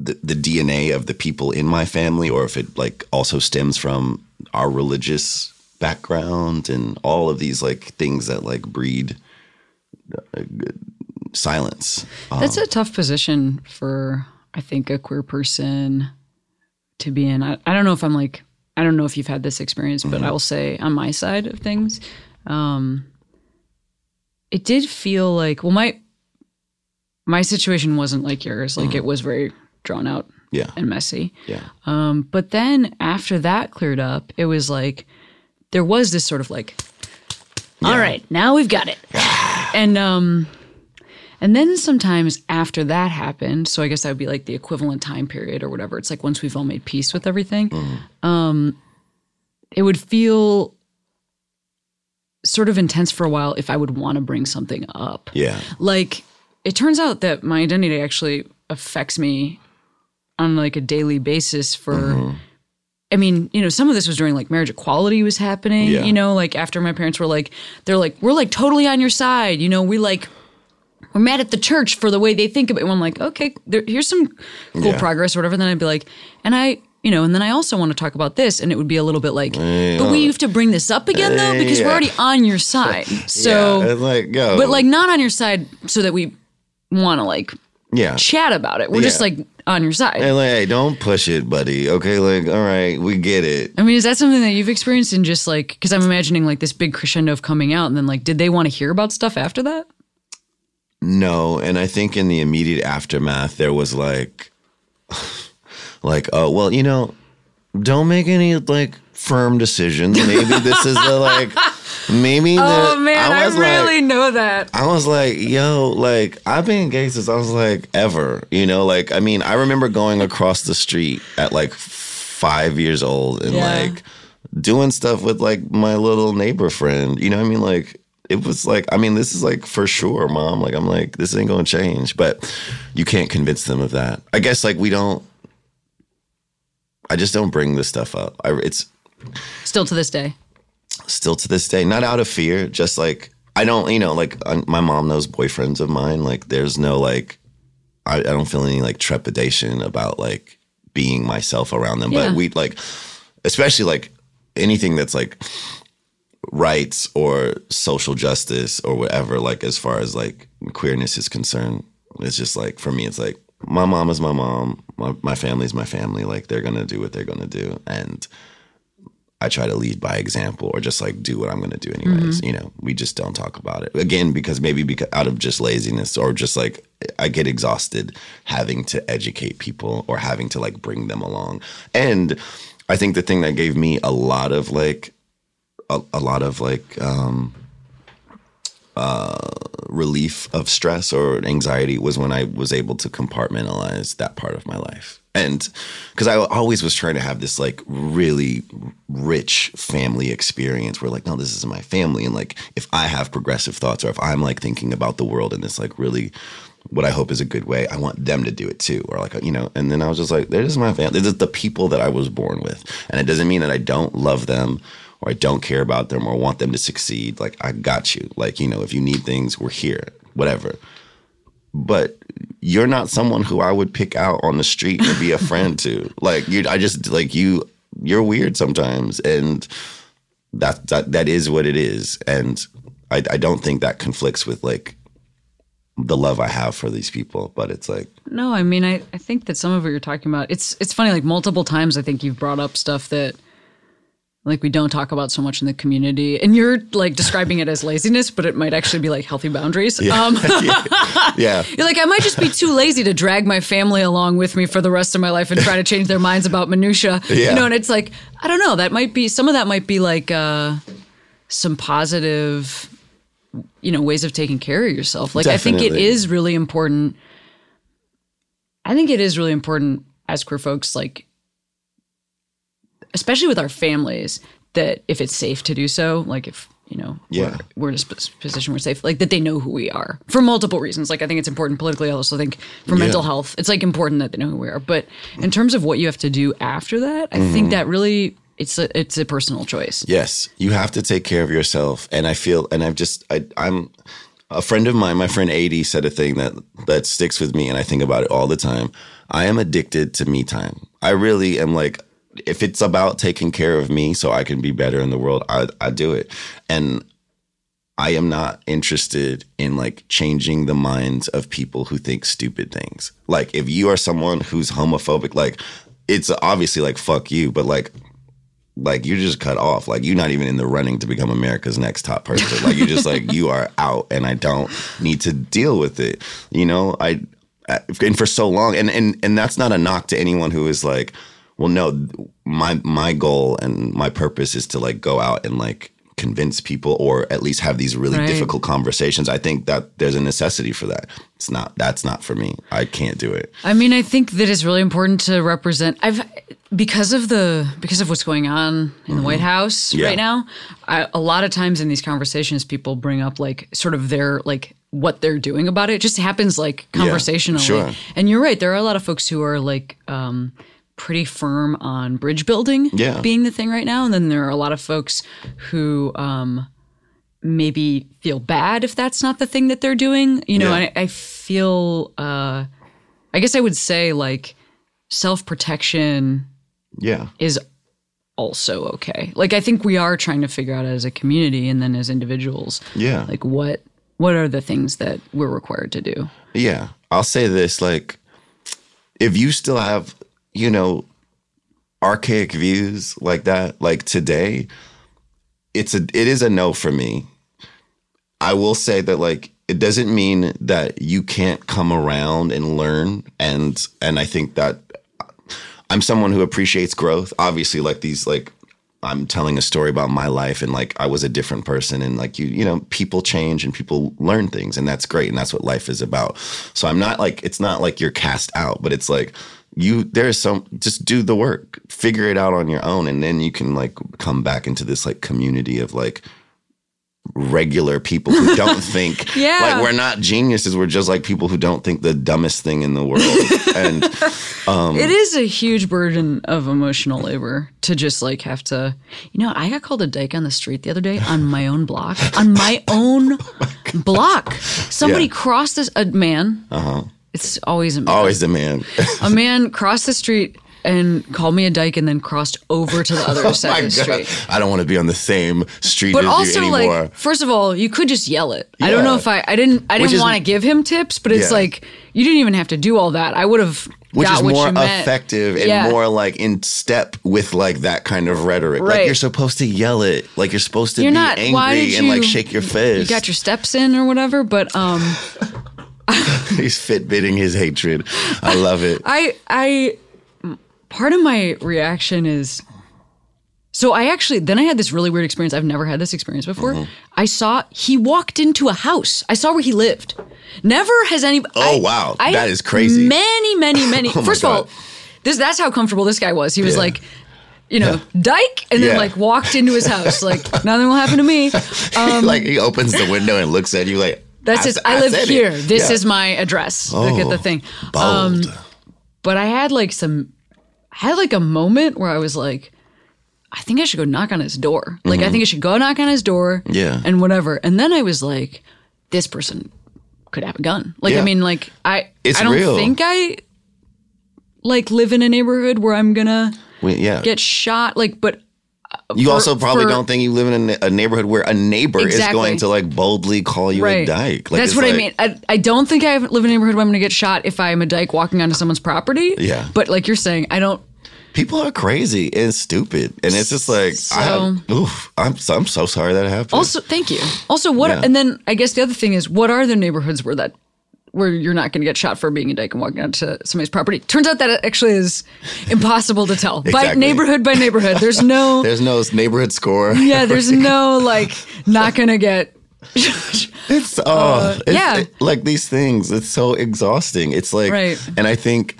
Speaker 3: the, the DNA of the people in my family, or if it like also stems from our religious background and all of these like things that like breed uh, silence. Um,
Speaker 1: That's a tough position for I think a queer person to be in. I, I don't know if I'm like I don't know if you've had this experience, but I will say on my side of things, um, it did feel like well my my situation wasn't like yours. Like it was very drawn out
Speaker 3: Yeah.
Speaker 1: and messy.
Speaker 3: Yeah.
Speaker 1: But then after that cleared up, it was like there was this sort of like, all right, now we've got it. and um and then sometimes after that happened, so I guess that would be like the equivalent time period or whatever. It's like once we've all made peace with everything, um it would feel sort of intense for a while if I would want to bring something up
Speaker 3: Yeah.
Speaker 1: like it turns out that my identity actually affects me on like a daily basis for
Speaker 3: Mm-hmm.
Speaker 1: I mean, you know, some of this was during like marriage equality was happening,
Speaker 3: Yeah.
Speaker 1: you know, like after my parents were like they're like we're like totally on your side, you know, we like we're mad at the church for the way they think of it. And I'm like, okay, there, here's some cool
Speaker 3: Yeah.
Speaker 1: progress or whatever. Then I'd be like, and I, you know, and then I also want to talk about this, and it would be a little bit like, but we have to bring this up again though because we're already on your side. So,
Speaker 3: yeah, like go.
Speaker 1: but like not on your side so that we want to like
Speaker 3: yeah.
Speaker 1: chat about it. We're just like on your side.
Speaker 3: And like, hey, don't push it, buddy. Okay, like, all right, we get it.
Speaker 1: I mean, is that something that you've experienced in just like because I'm imagining like this big crescendo of coming out, and then like, did they want to hear about stuff after that?
Speaker 3: No, and I think in the immediate aftermath there was like like oh well, you know, don't make any like firm decisions. Maybe this is the like maybe the,
Speaker 1: Oh man, I,
Speaker 3: was like-
Speaker 1: really know that.
Speaker 3: I was like, yo, like I've been gay since I was like ever, you know, like I mean, I remember going across the street at like five years old and
Speaker 1: Yeah.
Speaker 3: like doing stuff with like my little neighbor friend, you know what I mean? Like it was like, I mean, this is like for sure, mom. Like I'm like, this ain't gonna change, but you can't convince them of that. I guess like we don't. I just don't bring this stuff up. I, it's
Speaker 1: Still to this day.
Speaker 3: Still to this day not out of fear just like i don't you know like uh, my mom knows boyfriends of mine like there's no like i, I don't feel any like trepidation about like being myself around them
Speaker 1: Yeah.
Speaker 3: but we like especially like anything that's like rights or social justice or whatever like as far as like queerness is concerned it's just like for me it's like my mom is my mom my, my family's my family like they're gonna do what they're gonna do and I try to lead by example or just like do what I'm going to do anyways. You know, we just don't talk about it. Again, because maybe because out of just laziness or just like I get exhausted having to educate people or having to like bring them along. And I think the thing that gave me a lot of like a, a lot of like um uh relief of stress or anxiety was when I was able to compartmentalize that part of my life. And because I always was trying to have this like really rich family experience where like, no, this is my family. And like, if I have progressive thoughts or if I'm like thinking about the world in this like really what I hope is a good way, I want them to do it too. Or like, you know, and then I was just like, they're just my family. They're just the people that I was born with. And it doesn't mean that I don't love them or I don't care about them or want them to succeed. Like, I got you. Like, you know, if you need things, we're here, whatever. But you're not someone who I would pick out on the street and be a friend to. Like, you, I just, like, you, you're weird sometimes. And that, that, that is what it is. And I, I don't think that conflicts with like the love I have for these people. But it's like,
Speaker 1: No, I mean, I, I think that some of what you're talking about, it's it's funny. Like multiple times, I think you've brought up stuff that like we don't talk about so much in the community, and you're like describing it as laziness, but it might actually be like healthy boundaries. Um,
Speaker 3: yeah.
Speaker 1: you're like, I might just be too lazy to drag my family along with me for the rest of my life and try to change their minds about minutia.
Speaker 3: Yeah.
Speaker 1: You know, and it's like I don't know. That might be some of that might be like uh, some positive, you know, ways of taking care of yourself. Like I think it is really important. I think it is really important as queer folks, like especially with our families, that if it's safe to do so, like if you know,
Speaker 3: Yeah.
Speaker 1: we're, we're in a sp- position we're safe, like that they know who we are for multiple reasons. Like I think it's important politically. I also think for mental health, it's like important that they know who we are. But in terms of what you have to do after that, I
Speaker 3: Mm-hmm.
Speaker 1: think that really it's a it's a personal choice.
Speaker 3: Yes, you have to take care of yourself. And I feel, and I've just, I, I'm a friend of mine. My friend AD said a thing that that sticks with me, and I think about it all the time. I am addicted to me time. I really am like, if it's about taking care of me so I can be better in the world, I, I do it. And I am not interested in like changing the minds of people who think stupid things. Like if you are someone who's homophobic, like it's obviously like fuck you, but like like you're just cut off. Like you're not even in the running to become America's next top person. Like you're just like you are out and I don't need to deal with it. You know, I and for so long and and and that's not a knock to anyone who is like well no my my goal and my purpose is to like go out and like convince people or at least have these really
Speaker 1: Right.
Speaker 3: difficult conversations i think that there's a necessity for that it's not that's not for me i can't do it
Speaker 1: I mean, I think that it's really important to represent. I've because of the because of what's going on in the White House
Speaker 3: Mm-hmm. Yeah.
Speaker 1: right now. I, a lot of times in these conversations, people bring up like sort of their like what they're doing about it. It just happens like conversationally.
Speaker 3: sure.
Speaker 1: And you're right. There are a lot of folks who are like um, pretty firm on bridge building
Speaker 3: Yeah.
Speaker 1: being the thing right now, and then there are a lot of folks who. Um, maybe feel bad if that's not the thing that they're doing you know
Speaker 3: Yeah.
Speaker 1: I, I feel uh I guess I would say like self protection
Speaker 3: yeah
Speaker 1: is also okay. Like I think we are trying to figure out as a community and then as individuals,
Speaker 3: yeah
Speaker 1: like what what are the things that we're required to do.
Speaker 3: Yeah. I'll say this like if you still have, you know, archaic views like that, like today, it's a it is a no for me. I will say that like it doesn't mean that you can't come around and learn and and I think that uh, I'm someone who appreciates growth. Obviously like these like I'm telling a story about my life and like I was a different person and like you you know people change and people learn things and that's great and that's what life is about. So I'm not like it's not like you're cast out but it's like you there's some just do the work. Figure it out on your own and then you can like come back into this like community of like regular people who don't think
Speaker 1: Yeah.
Speaker 3: like we're not geniuses we're just like people who don't think the dumbest thing in the world and Um,
Speaker 1: it is a huge burden of emotional labor to just like have to you know, I got called a dyke on the street the other day on my own block. on my own block. Somebody
Speaker 3: Yeah.
Speaker 1: crossed this a man. Uh-huh. It's always a man.
Speaker 3: always the man
Speaker 1: a man crossed the street and called me a dyke and then crossed over to the other side
Speaker 3: Oh my
Speaker 1: of the
Speaker 3: God.
Speaker 1: street.
Speaker 3: I don't want to be on the same street
Speaker 1: But
Speaker 3: as
Speaker 1: also,
Speaker 3: you anymore.
Speaker 1: like, first of all, you could just yell it. I don't know if I, I didn't, I didn't want to give him tips, but it's
Speaker 3: Yeah.
Speaker 1: like you didn't even have to do all that. I would have
Speaker 3: which is more effective and
Speaker 1: Yeah.
Speaker 3: more like in step with like that kind of rhetoric. Like you're supposed to yell it. Like you're supposed to
Speaker 1: You're
Speaker 3: be
Speaker 1: not.
Speaker 3: angry
Speaker 1: did you?
Speaker 3: and like shake your fist.
Speaker 1: You got your steps in or whatever. But um,
Speaker 3: He's fitbitting his hatred. I love it.
Speaker 1: I, I, part of my reaction is. So I actually then I had this really weird experience. I've never had this experience before.
Speaker 3: Mm-hmm.
Speaker 1: I saw he walked into a house. I saw where he lived. Never has anybody.
Speaker 3: Oh, wow. That
Speaker 1: That
Speaker 3: is crazy.
Speaker 1: Many, many, many.
Speaker 3: Oh,
Speaker 1: First of all, this that's how comfortable this guy was. He was
Speaker 3: Yeah.
Speaker 1: like, you know, dyke, and then
Speaker 3: Yeah.
Speaker 1: like walked into his house. Like nothing will happen to me. Um,
Speaker 3: like he opens the window and looks at you like
Speaker 1: That's
Speaker 3: I
Speaker 1: just
Speaker 3: s-
Speaker 1: I, live
Speaker 3: said it.
Speaker 1: here. This
Speaker 3: Yeah.
Speaker 1: is my address. Look at the
Speaker 3: Oh,
Speaker 1: thing. Um, but I had like some, I had like a moment where I was like, I think I should go knock on his door. Like I think I should go knock on his door.
Speaker 3: Mm-hmm. Yeah.
Speaker 1: And whatever. And then I was like, this person could have a gun. Like
Speaker 3: Yeah.
Speaker 1: I mean, like I
Speaker 3: It's
Speaker 1: I don't
Speaker 3: real.
Speaker 1: think I like live in a neighborhood where I'm gonna
Speaker 3: We- yeah.
Speaker 1: get shot. Like, but
Speaker 3: you
Speaker 1: for-
Speaker 3: also probably
Speaker 1: for-
Speaker 3: don't think you live in a, neighborhood where a neighbor is going to like boldly call you a dyke. Like,
Speaker 1: That's what I mean. I, I don't think I live in a neighborhood where I'm gonna get shot if I'm a dyke walking onto someone's property.
Speaker 3: Yeah.
Speaker 1: But like you're saying, I don't.
Speaker 3: People are crazy and stupid, and it's just like, I,
Speaker 1: So-
Speaker 3: oof, I'm so, I'm so sorry that happened.
Speaker 1: Also, thank you. Also, what?
Speaker 3: Yeah.
Speaker 1: And then I guess the other thing is, what are the neighborhoods where that where you're not going to get shot for being a dyke and walking onto somebody's property? Turns out that actually is impossible to tell by neighborhood by neighborhood. There's no.
Speaker 3: there's no neighborhood score.
Speaker 1: yeah, there's no like not going to get.
Speaker 3: It's oh, uh, it's,
Speaker 1: yeah.
Speaker 3: it- like these things. It's so exhausting. It's like,
Speaker 1: Right.
Speaker 3: and I think,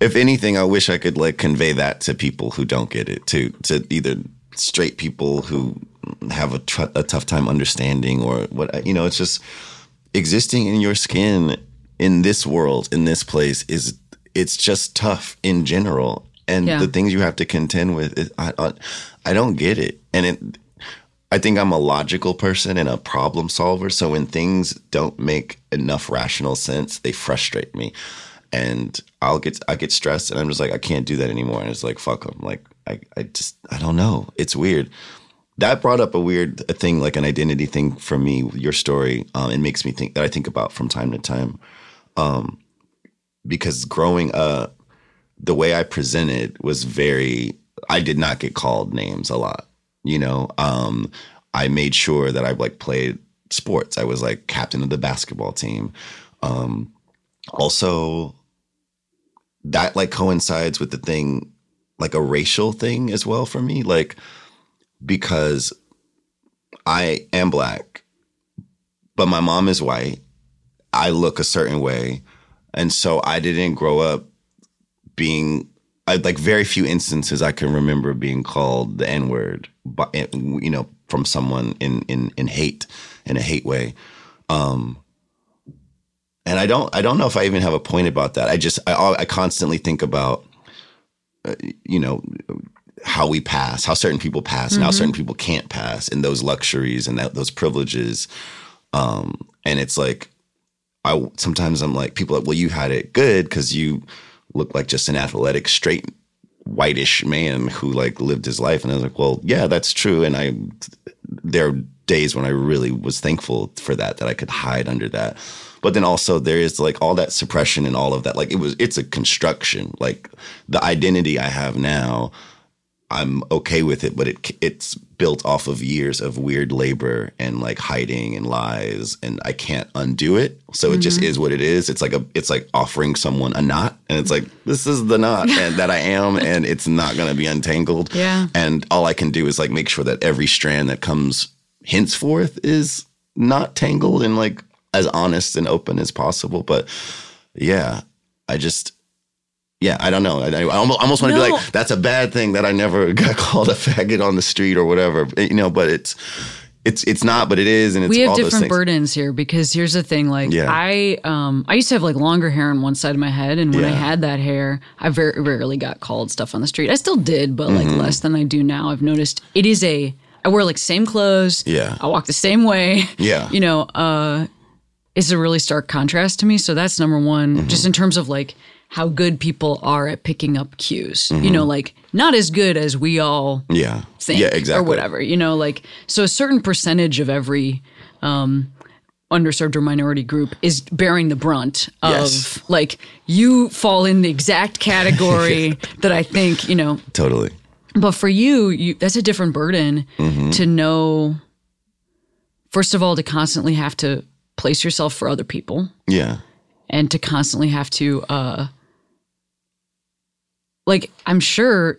Speaker 3: if anything, I wish I could like convey that to people who don't get it. To to either straight people who have a, tr- a tough time understanding, or what you know. It's just existing in your skin in this world, in this place, is it's just tough in general. And
Speaker 1: Yeah.
Speaker 3: the things you have to contend with, is, I, I I don't get it. And it I think I'm a logical person and a problem solver. So when things don't make enough rational sense, they frustrate me, and I'll get I get stressed, and I'm just like I can't do that anymore. And it's like fuck them. Like I I just I don't know. It's weird. That brought up a weird thing, like an identity thing for me. Your story, um, it makes me think that I think about from time to time, um, because growing up, the way I presented was very. I did not get called names a lot you know um i made sure that i like played sports i was like captain of the basketball team um also that like coincides with the thing like a racial thing as well for me like because i am black but my mom is white. I look a certain way. And so i didn't grow up being I, like very few instances i can remember being called the n word but you know from someone in in in hate in a hate way. Um and I don't I don't know if I even have a point about that. I just I I constantly think about uh, you know how we pass, how certain people pass, and how certain people can't pass, and those luxuries and that those privileges. Um, and it's like I sometimes I'm like people like, well you had it good because you look like just an athletic straight whitish man who like lived his life. And I was like well yeah that's true. And I there are days when I really was thankful for that that I could hide under that. But then also there is like all that suppression and all of that like it was it's a construction. Like the identity I have now I'm okay with it but it it's built off of years of weird labor and like hiding and lies and I can't undo it so it just mm-hmm. is what it is it's like a it's like offering someone a knot and it's like this is the knot and that I am and it's not to be untangled
Speaker 1: Yeah.
Speaker 3: and all I can do is like make sure that every strand that comes henceforth is not tangled and like as honest and open as possible. But yeah, I just yeah, I don't know. I, I almost, almost want to be like that's a bad thing that I never got called a faggot on the street or whatever. You know, but it's it's it's not, but it is, and it's
Speaker 1: we have different burdens here because here's the thing like
Speaker 3: Yeah.
Speaker 1: i um i used to have like longer hair on one side of my head and when i had that hair i very rarely got called stuff on the street i still did but like
Speaker 3: Mm-hmm.
Speaker 1: less than i do now i've noticed it is a i wear like same clothes
Speaker 3: Yeah.
Speaker 1: i walk the same way
Speaker 3: Yeah.
Speaker 1: you know uh it's a really stark contrast to me so that's number one
Speaker 3: Mm-hmm.
Speaker 1: just in terms of like how good people are at picking up cues
Speaker 3: Mm-hmm.
Speaker 1: you know like not as good as we all
Speaker 3: Yeah,
Speaker 1: think
Speaker 3: yeah, exactly,
Speaker 1: or whatever you know like so a certain percentage of every um underserved or minority group is bearing the brunt of
Speaker 3: Yes.
Speaker 1: like you fall in the exact category that i think you know
Speaker 3: Totally.
Speaker 1: but for you, you that's a different burden
Speaker 3: Mm-hmm.
Speaker 1: to know first of all to constantly have to place yourself for other people
Speaker 3: Yeah,
Speaker 1: and to constantly have to uh like i'm sure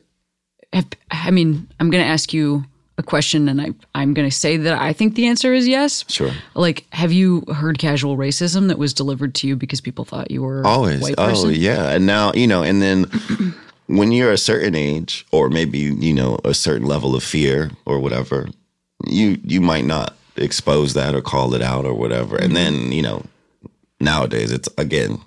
Speaker 1: have, i mean i'm gonna ask you a question and I, i'm gonna say that i think the answer is yes
Speaker 3: sure.
Speaker 1: like have you heard casual racism that was delivered to you because people thought you were
Speaker 3: Always.
Speaker 1: white
Speaker 3: Oh, yeah. And now, you know, and then when you're a certain age or maybe, you know, a certain level of fear or whatever, you you might not expose that or call it out or whatever.
Speaker 1: Mm-hmm.
Speaker 3: And then, you know, nowadays it's again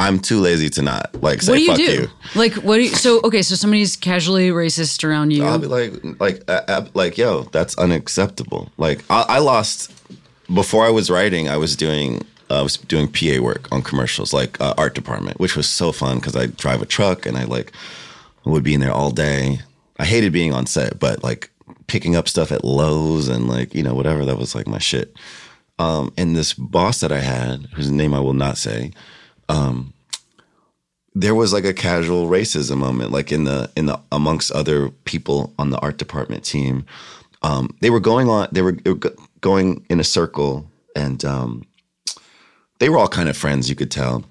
Speaker 3: I'm too lazy to not like say
Speaker 1: what do you
Speaker 3: fuck
Speaker 1: do
Speaker 3: you.
Speaker 1: like what do you so okay so somebody's casually racist around you
Speaker 3: I'll be like, like, uh, uh, like, yo, that's unacceptable. Like, I, I lost before I was writing. I was doing, uh, I was doing PA work on commercials, like uh, art department, which was so fun because I drive a truck and I like would be in there all day. I hated being on set, but like picking up stuff at Lowe's and like you know whatever that was like my shit. Um, and this boss that I had, whose name I will not say, there was like a casual racism moment, like in the in the amongst other people on the art department team. Um, they were going on, they were, they were going in a circle, and um, they were all kind of friends. You could tell.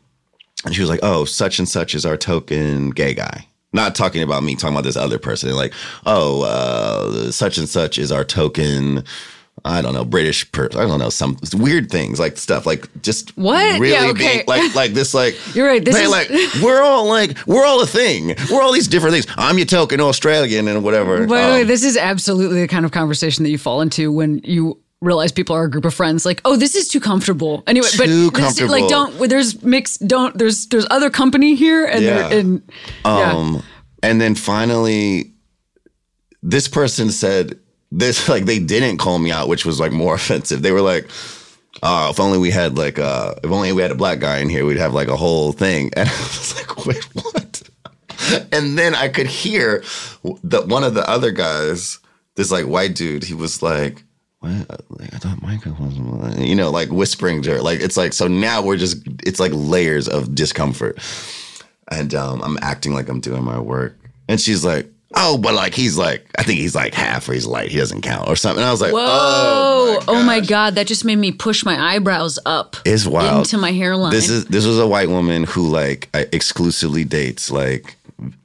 Speaker 3: And she was like, "Oh, such and such is our token gay guy." Not talking about me, talking about this other person. Like, "Oh, uh, such and such is our token." I don't know, British person. I don't know, some weird things like stuff like just
Speaker 1: What?
Speaker 3: really
Speaker 1: Yeah, okay.
Speaker 3: being like like this like
Speaker 1: You're right, this
Speaker 3: man,
Speaker 1: is-
Speaker 3: like we're all like we're all a thing. We're all these different things. I'm your token Australian and whatever.
Speaker 1: By the way,
Speaker 3: Um,
Speaker 1: this is absolutely the kind of conversation that you fall into when you realize people are a group of friends. Like, oh, this is too comfortable. Anyway, but this is- like, don't. There's mixed. Don't. There's there's other company here, and
Speaker 3: Yeah.
Speaker 1: and yeah.
Speaker 3: Um, and then finally, this person said this like they didn't call me out, which was like more offensive. They were like, "Oh, if only we had like uh, if only we had a black guy in here, we'd have like a whole thing." And I was like, "Wait, what?" And then I could hear that one of the other guys, this like white dude, he was like. What? I thought Michael was, you know, like whispering to her. Like, it's like, so now we're just, it's like layers of discomfort and um, I'm acting like I'm doing my work. And she's like, oh, but like he's like, I think he's like half or he's light. He doesn't count or something. And I was like, oh
Speaker 1: Whoa!
Speaker 3: oh,
Speaker 1: Oh my, god, that just made me push my eyebrows up
Speaker 3: It's wild.
Speaker 1: into my hairline.
Speaker 3: This is this was a white woman who like uh, exclusively dates like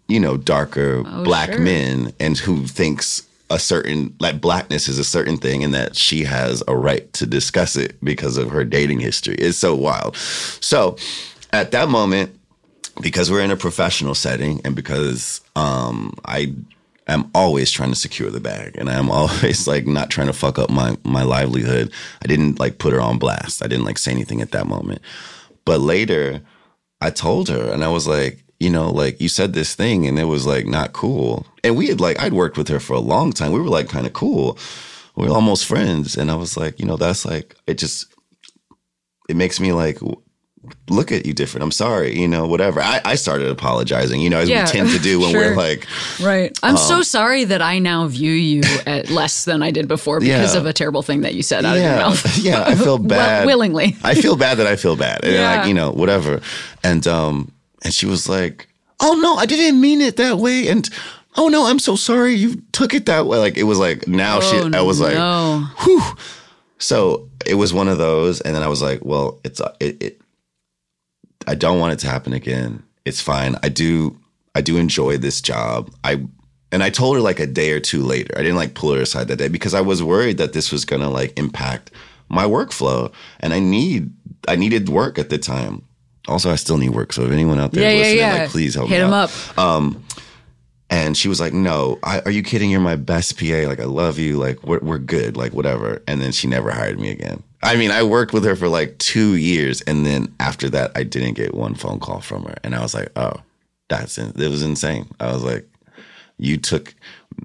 Speaker 3: you know darker black
Speaker 1: Oh, sure.
Speaker 3: men and who thinks a certain like blackness is a certain thing and that she has a right to discuss it because of her dating history. It's so wild. So at that moment because we're in a professional setting and because um I am always trying to secure the bag and I'm always like not trying to fuck up my my livelihood. I didn't like put her on blast. I didn't like say anything at that moment. But later I told her and I was like, you know, like you said this thing and it was like not cool. And we had like I'd worked with her for a long time. We were like kind of cool. We're almost friends and I was like, you know, that's like it just it makes me like look at you different. I'm sorry, you know, whatever. I, I started apologizing, you know, as
Speaker 1: Yeah,
Speaker 3: we tend to do when
Speaker 1: sure.
Speaker 3: we're like,
Speaker 1: right. I'm
Speaker 3: Um,
Speaker 1: so sorry that I now view you at less than I did before because
Speaker 3: Yeah.
Speaker 1: of a terrible thing that you said out of your mouth.
Speaker 3: yeah, I feel
Speaker 1: Well,
Speaker 3: bad.
Speaker 1: willingly.
Speaker 3: I feel bad that I feel bad. And
Speaker 1: Yeah.
Speaker 3: like, you know, whatever. And um and she was like, "Oh no, I didn't mean it that way." And "Oh no, I'm so sorry you took it that way." Like it was like now she
Speaker 1: Oh,
Speaker 3: I was like,
Speaker 1: no.
Speaker 3: whew. So it was one of those, and then I was like, well, it's it, it. I don't want it to happen again. It's fine. I do. I do enjoy this job. I and I told her like a day or two later. I didn't like pull her aside that day because I was worried that this was gonna like impact my workflow, and I need I needed work at the time. Also, I still need work. So if anyone out there
Speaker 1: Yeah,
Speaker 3: is
Speaker 1: yeah,
Speaker 3: listening,
Speaker 1: yeah.
Speaker 3: like please help
Speaker 1: Hit
Speaker 3: me
Speaker 1: him
Speaker 3: out.
Speaker 1: up.
Speaker 3: Um, And she was like, "No, I, are you kidding? You're my best PA. Like, I love you. Like, we're we're good. Like, whatever." And then she never hired me again. I mean, I worked with her for like two years, and then after that, I didn't get one phone call from her, and I was like, "Oh, that's in- it was insane." I was like, "You took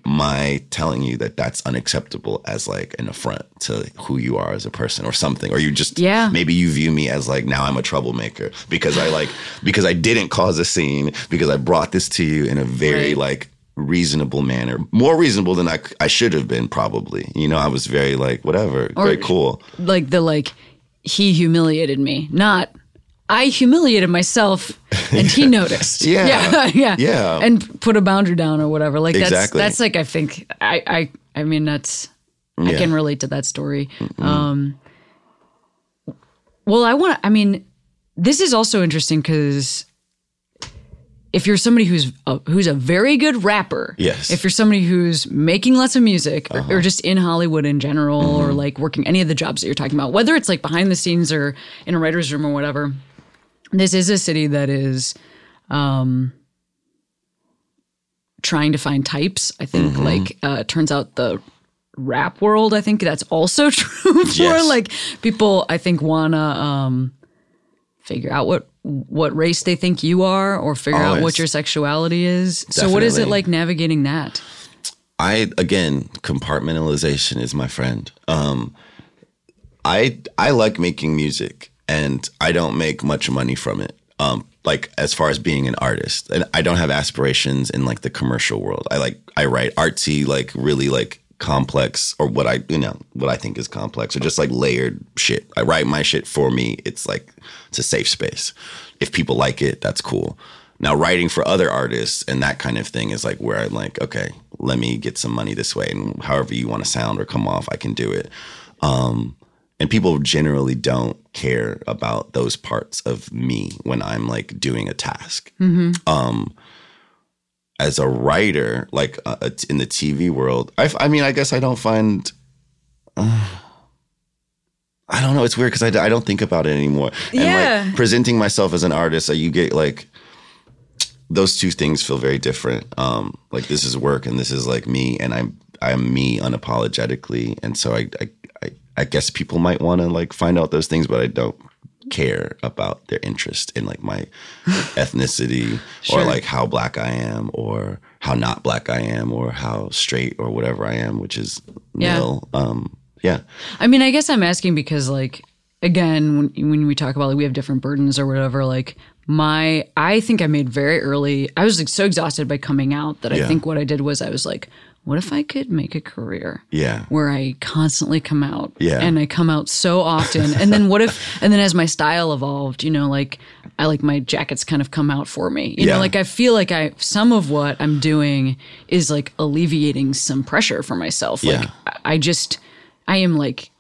Speaker 3: my telling you that that's unacceptable as like an affront to who you are as a person or something or you just
Speaker 1: Yeah.
Speaker 3: maybe you view me as like now I'm a troublemaker because I like because I didn't cause a scene because I brought this to you in a very
Speaker 1: Right.
Speaker 3: like reasonable manner more reasonable than I, I should have been probably you know I was very like whatever
Speaker 1: Or-
Speaker 3: very cool
Speaker 1: Like the like he humiliated me, not I humiliated myself and he noticed.
Speaker 3: Yeah.
Speaker 1: yeah. Yeah.
Speaker 3: Yeah.
Speaker 1: And put a boundary down or whatever. Like that's
Speaker 3: Exactly.
Speaker 1: that's like I think I I I mean that's I can relate to that story. Um well I want I mean this is also interesting cuz if you're somebody who's a, who's a very good rapper,
Speaker 3: Yes. Uh-huh.
Speaker 1: If you're somebody who's making lots of music, or, or just in Hollywood in general,
Speaker 3: Mm-hmm.
Speaker 1: or like working any of the jobs that you're talking about, whether it's like behind the scenes or in a writer's room or whatever, this is a city that is um, trying to find types. I think
Speaker 3: Mm-hmm.
Speaker 1: like uh, turns out the rap world. I think that's also true for
Speaker 3: Yes.
Speaker 1: like people. I think wanna um, figure out what what race they think you are, or figure out what your sexuality is. So what is it like navigating that?
Speaker 3: I again compartmentalization is my friend. Um, I I like making music, and I don't make much money from it. Um, like as far as being an artist, and I don't have aspirations in like the commercial world. I like I write artsy, like really like complex, or what I you know what I think is complex, or just like layered shit. I write my shit for me. It's like it's a safe space. If people like it, that's cool. Now writing for other artists and that kind of thing is like where I'm like, okay, let me get some money this way, and however you want to sound or come off, I can do it. Um, and people generally don't care about those parts of me when I'm like doing a task. Um, as a writer, like uh, uh, in the TV world, I, I mean, I guess I don't find. uh, I don't know. It's weird because I, d- I don't think about it anymore. And
Speaker 1: Yeah.
Speaker 3: like presenting myself as an artist, uh, you get like those two things feel very different. Um, like this is work and this is like me, and I'm I'm me unapologetically, and so I I I, guess people might want to like find out those things, but I don't care about their interest in like my ethnicity
Speaker 1: Sure.
Speaker 3: or like how black I am or how not black I am or how straight or whatever I am, which is
Speaker 1: Yeah.
Speaker 3: nil. Um, yeah,
Speaker 1: I mean, I guess I'm asking because, like, again, when when we talk about like we have different burdens or whatever, like my, I think I made very early. I was like so exhausted by coming out that I think what I did was I was like, what if I could make a career
Speaker 3: Yeah.
Speaker 1: where I constantly come out
Speaker 3: Yeah.
Speaker 1: and I come out so often and then what if and then as my style evolved you know like I like my jackets kind of come out for me you
Speaker 3: Yeah.
Speaker 1: know like I feel like I some of what I'm doing is like alleviating some pressure for myself like
Speaker 3: Yeah.
Speaker 1: I- just I am like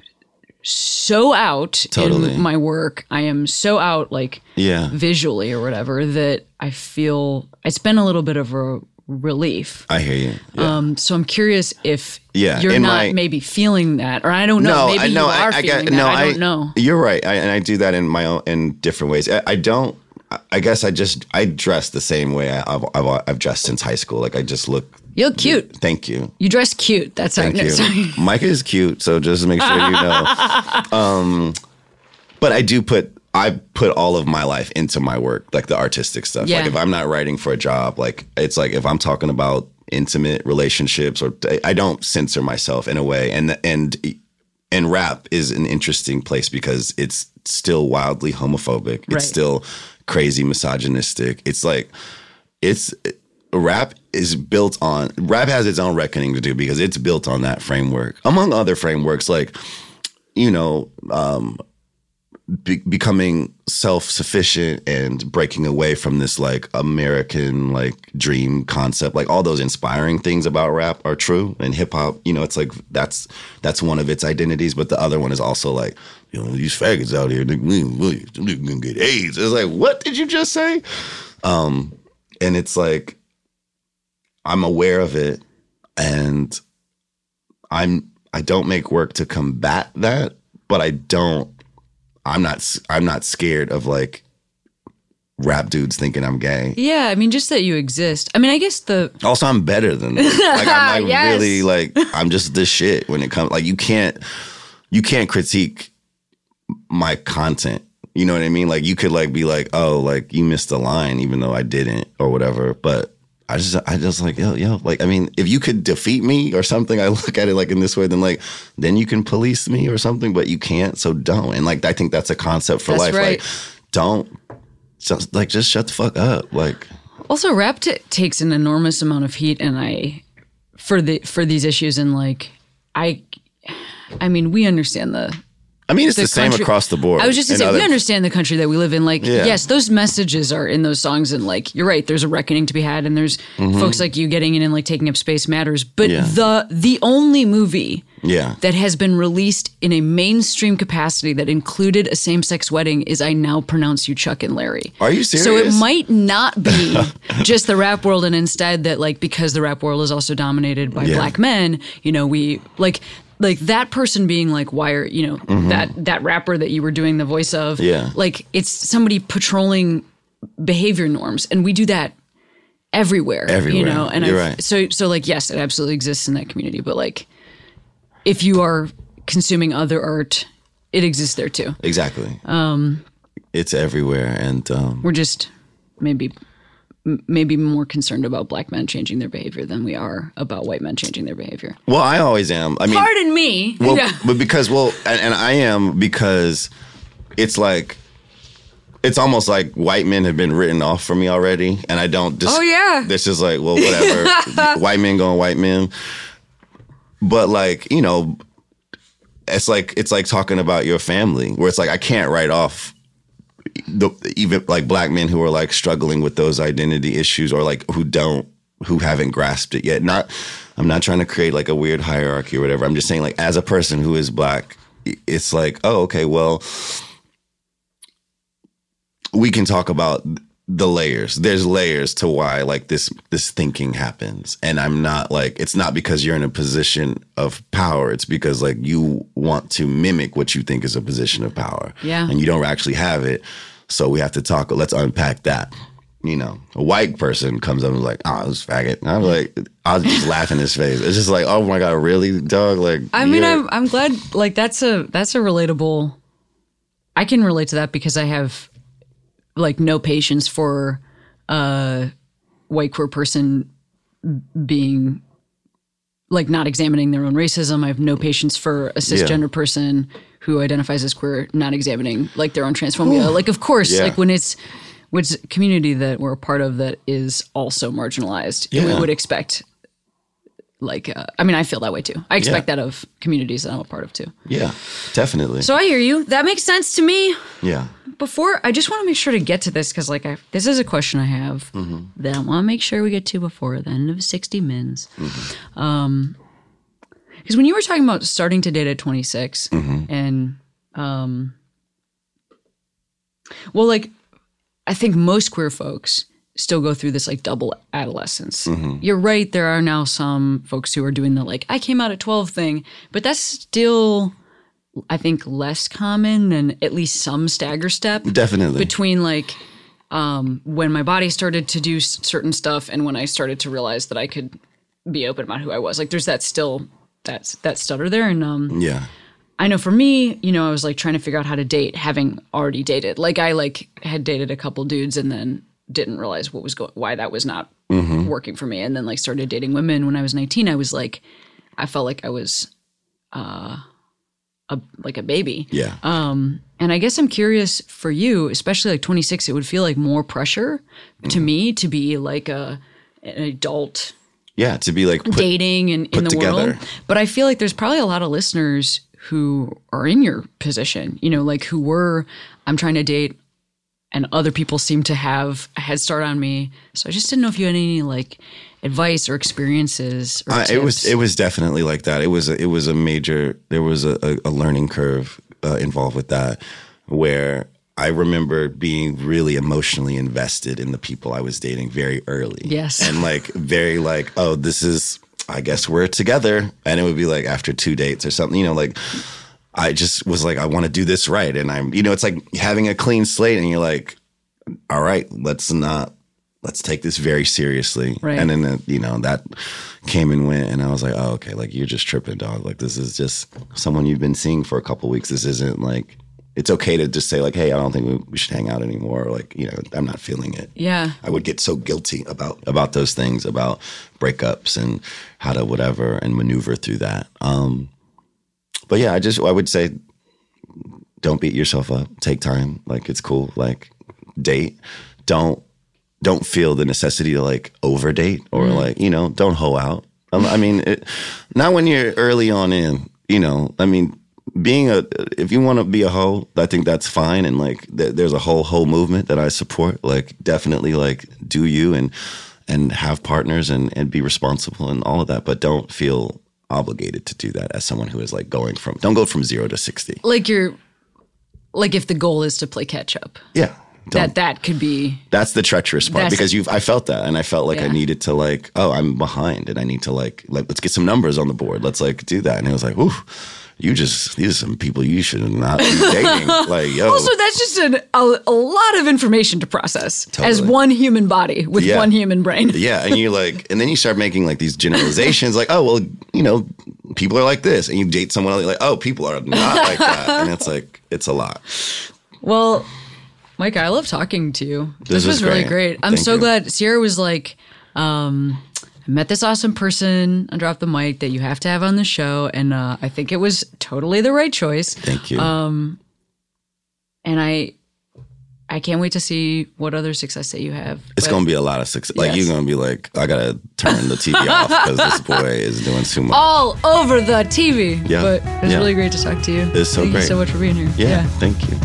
Speaker 1: so out
Speaker 3: Totally.
Speaker 1: in my work I am so out like
Speaker 3: Yeah.
Speaker 1: visually or whatever that I feel it's been a little bit of a relief
Speaker 3: I hear you. Yeah.
Speaker 1: um, so I'm curious if
Speaker 3: Yeah,
Speaker 1: you're not
Speaker 3: my-
Speaker 1: maybe feeling that, or I don't know. maybe
Speaker 3: I know.
Speaker 1: you are
Speaker 3: I, I
Speaker 1: feeling
Speaker 3: got,
Speaker 1: that.
Speaker 3: no,
Speaker 1: I don't know.
Speaker 3: You're right, I, and I do that in my own in different ways. I, I don't. I- guess I just I dress the same way I've, I've I've dressed since high school. Like I just look.
Speaker 1: You look cute.
Speaker 3: Thank you.
Speaker 1: You dress cute. That's.
Speaker 3: Thank
Speaker 1: no,
Speaker 3: you.
Speaker 1: sorry.
Speaker 3: Micah is cute, so just make sure you know. um, but I do put I put all of my life into my work, like the artistic stuff.
Speaker 1: Yeah.
Speaker 3: Like if I'm not writing for a job, like it's like if I'm talking about intimate relationships, or I don't censor myself in a way, and and and rap is an interesting place because it's still wildly homophobic. It's still crazy misogynistic. It's like it's rap is built on rap has its own reckoning to do because it's built on that framework among other frameworks like you know um be- becoming self-sufficient and breaking away from this like american like dream concept. Like all those inspiring things about rap are true and hip hop you know it's like that's that's one of its identities but the other one is also like you know these faggots out here are gonna get AIDS. It's like what did you just say? Um and it's like I'm aware of it and I'm I don't make work to combat that, but I don't I'm not I'm not scared of like rap dudes thinking I'm gay.
Speaker 1: Yeah, I mean, just that you exist. I mean, I guess the
Speaker 3: Also, I'm better than them. Like I'm like
Speaker 1: Yes.
Speaker 3: really like I'm just this shit when it comes like you can't you can't critique my content. You know what I mean? Like you could like be like, oh, like you missed a line even though I didn't or whatever. But I just I just like, yo, yo, like I mean, if you could defeat me or something, I look at it like in this way, then like then you can police me or something, but you can't, so don't. And like I think that's a concept for
Speaker 1: That's
Speaker 3: life.
Speaker 1: right.
Speaker 3: Like don't just like just shut the fuck up. Like
Speaker 1: also rap t- takes an enormous amount of heat, and I for the for these issues, and like I, I mean, we understand the
Speaker 3: I mean, it's the,
Speaker 1: the
Speaker 3: same
Speaker 1: country-
Speaker 3: across the board.
Speaker 1: I was just gonna say,
Speaker 3: other-
Speaker 1: we understand the country that we live in. Like,
Speaker 3: Yeah.
Speaker 1: yes, those messages are in those songs, and like, you're right. There's a reckoning to be had, and there's folks like you getting in and like taking up space matters. But
Speaker 3: Mm-hmm. Yeah.
Speaker 1: the the only movie
Speaker 3: Yeah.
Speaker 1: that has been released in a mainstream capacity that included a same sex wedding is "I Now Pronounce You Chuck and Larry."
Speaker 3: Are you serious?
Speaker 1: So it might not be just the rap world, and instead that like because the rap world is also dominated by
Speaker 3: Yeah.
Speaker 1: black men, you know, we like like that person being like, why are you know that that rapper that you were doing the voice of?
Speaker 3: Mm-hmm. Yeah.
Speaker 1: like it's somebody patrolling behavior norms, and we do that everywhere. you know, and
Speaker 3: right.
Speaker 1: so so like yes, it absolutely exists in that community, but like if you are consuming other art, it exists there too.
Speaker 3: Exactly. Um, it's everywhere, and um,
Speaker 1: We're just maybe m- maybe more concerned about black men changing their behavior than we are about white men changing their behavior.
Speaker 3: well, I always am. I mean,
Speaker 1: Pardon me.
Speaker 3: well,
Speaker 1: yeah.
Speaker 3: but because well, and, and I am because it's like it's almost like white men have been written off for me already, and I don't. Just,
Speaker 1: Oh, yeah.
Speaker 3: This is like well, whatever. white men going white men, but like you know, it's like it's like talking about your family, where it's like I can't write off the even like black men who are like struggling with those identity issues or like who don't who haven't grasped it yet. Not i'm not trying to create like a weird hierarchy or whatever. I'm just saying like as a person who is black it's like oh okay well we can talk about the layers. There's layers to why like this this thinking happens. And i'm not like it's not because you're in a position of power. It's because like you want to mimic what you think is a position of power.
Speaker 1: Yeah.
Speaker 3: and you don't actually have it. So we have to talk let's unpack that. You know a white person comes up and is like oh this faggot. And i'm like i'll just laugh in his face. It's just like oh my god really dog? Like
Speaker 1: I mean, I'm I'm glad. Like that's a that's a relatable. I can relate to that because I have like no patience for a white queer person being like not examining their own racism. I have no patience for a cisgender person who identifies as queer not examining like their own transphobia. like of course,
Speaker 3: Yeah.
Speaker 1: like when it's which community that we're a part of that is also marginalized, we would expect like uh, I mean I feel that way too. I expect
Speaker 3: Yeah.
Speaker 1: that of communities that I'm a part of too.
Speaker 3: Yeah, definitely.
Speaker 1: So I hear you. That makes sense to me.
Speaker 3: yeah.
Speaker 1: Before I just want to make sure to get to this because like I, this is a question I have that I want to make sure we get to before the end of 60 mins. Um, because when you were talking about starting to date at 26 and um, well, like I think most queer folks still go through this like double adolescence. You're right. There are now some folks who are doing the like I came out at 12 thing, but that's still. I think less common than at least some stagger step
Speaker 3: Definitely.
Speaker 1: between like um, when my body started to do certain stuff and when I started to realize that I could be open about who I was. Like there's that still that's that stutter there, and um,
Speaker 3: yeah.
Speaker 1: I know for me, you know, I was like trying to figure out how to date, having already dated. Like I like had dated a couple dudes and then didn't realize what was going, why that was not working for me, and then like started dating women when I was 19. I was like, I felt like I was, uh, a like a baby.
Speaker 3: Yeah.
Speaker 1: Um, and I guess I'm curious for you, especially like 26, it would feel like more pressure to me to be like a an adult
Speaker 3: yeah. To be like put,
Speaker 1: dating and in the
Speaker 3: together.
Speaker 1: world. But I feel like there's probably a lot of listeners who are in your position, you know, like who were I'm trying to date and other people seem to have a head start on me. So I just didn't know if you had any like advice or experiences or
Speaker 3: Uh, it was it was definitely like that. It was a, it was a major. There was a, a, a learning curve uh, involved with that, where I remember being really emotionally invested in the people I was dating very early.
Speaker 1: Yes.
Speaker 3: and like very like, oh, this is. I guess we're together, and it would be like after two dates or something. You know, like I just was like, I want to do this right, and I'm. You know, it's like having a clean slate, and you're like, all right, let's not let's take this very seriously.
Speaker 1: Right.
Speaker 3: And then, uh, you know, that came and went. And I was like, oh, okay, like you're just tripping, dog. Like this is just someone you've been seeing for a couple weeks. This isn't like, it's okay to just say, like, hey, I don't think we, we should hang out anymore. Or like, you know, I'm not feeling it.
Speaker 1: yeah.
Speaker 3: I would get so guilty about about those things, about breakups and how to whatever and maneuver through that. Um, but yeah, I just I would say, don't beat yourself up. Take time. Like it's cool. Like date. Don't don't feel the necessity to like overdate or like you know don't hoe out. Um, I mean, it, not when you're early on in. You know, I mean, being a if you want to be a hoe, I think that's fine. And like, th- there's a whole whole movement that I support. Like, definitely, like, do you and and have partners and and be responsible and all of that. But don't feel obligated to do that as someone who is like going from don't go from zero to sixty.
Speaker 1: Like you're like if the goal is to play catch up.
Speaker 3: Yeah. Don't,
Speaker 1: That that could be
Speaker 3: That's the treacherous part because you've I felt that and I felt like I needed to like oh I'm behind and I need to like like let's get some numbers on the board. Let's like do that. And it was like ooh you just these are some people you should not be dating. Like yo.
Speaker 1: Also, that's just an, a, a lot of information to process as one human body with
Speaker 3: Yeah.
Speaker 1: one human brain.
Speaker 3: yeah and you like and then you start making like these generalizations like oh well you know people are like this and you date someone else you're like oh people are not like that. And it's like it's a lot.
Speaker 1: Well, Mike, I love talking to you. This,
Speaker 3: This
Speaker 1: was,
Speaker 3: was
Speaker 1: really
Speaker 3: great.
Speaker 1: great. I'm
Speaker 3: Thank
Speaker 1: so
Speaker 3: you.
Speaker 1: glad Sierra was like, um, I met this awesome person on Drop the Mic that you have to have on the show. And uh, I think it was totally the right choice.
Speaker 3: thank you
Speaker 1: Um, And I. I can't wait to see what other success that you have.
Speaker 3: it's
Speaker 1: But
Speaker 3: gonna be a lot of success like
Speaker 1: Yes.
Speaker 3: you're gonna be like I gotta turn the TV off because this boy is doing too much
Speaker 1: all over the TV.
Speaker 3: Yeah.
Speaker 1: But it was
Speaker 3: Yeah.
Speaker 1: really great to talk to you.
Speaker 3: It's so
Speaker 1: Thank
Speaker 3: great.
Speaker 1: you so much for being here.
Speaker 3: yeah. thank you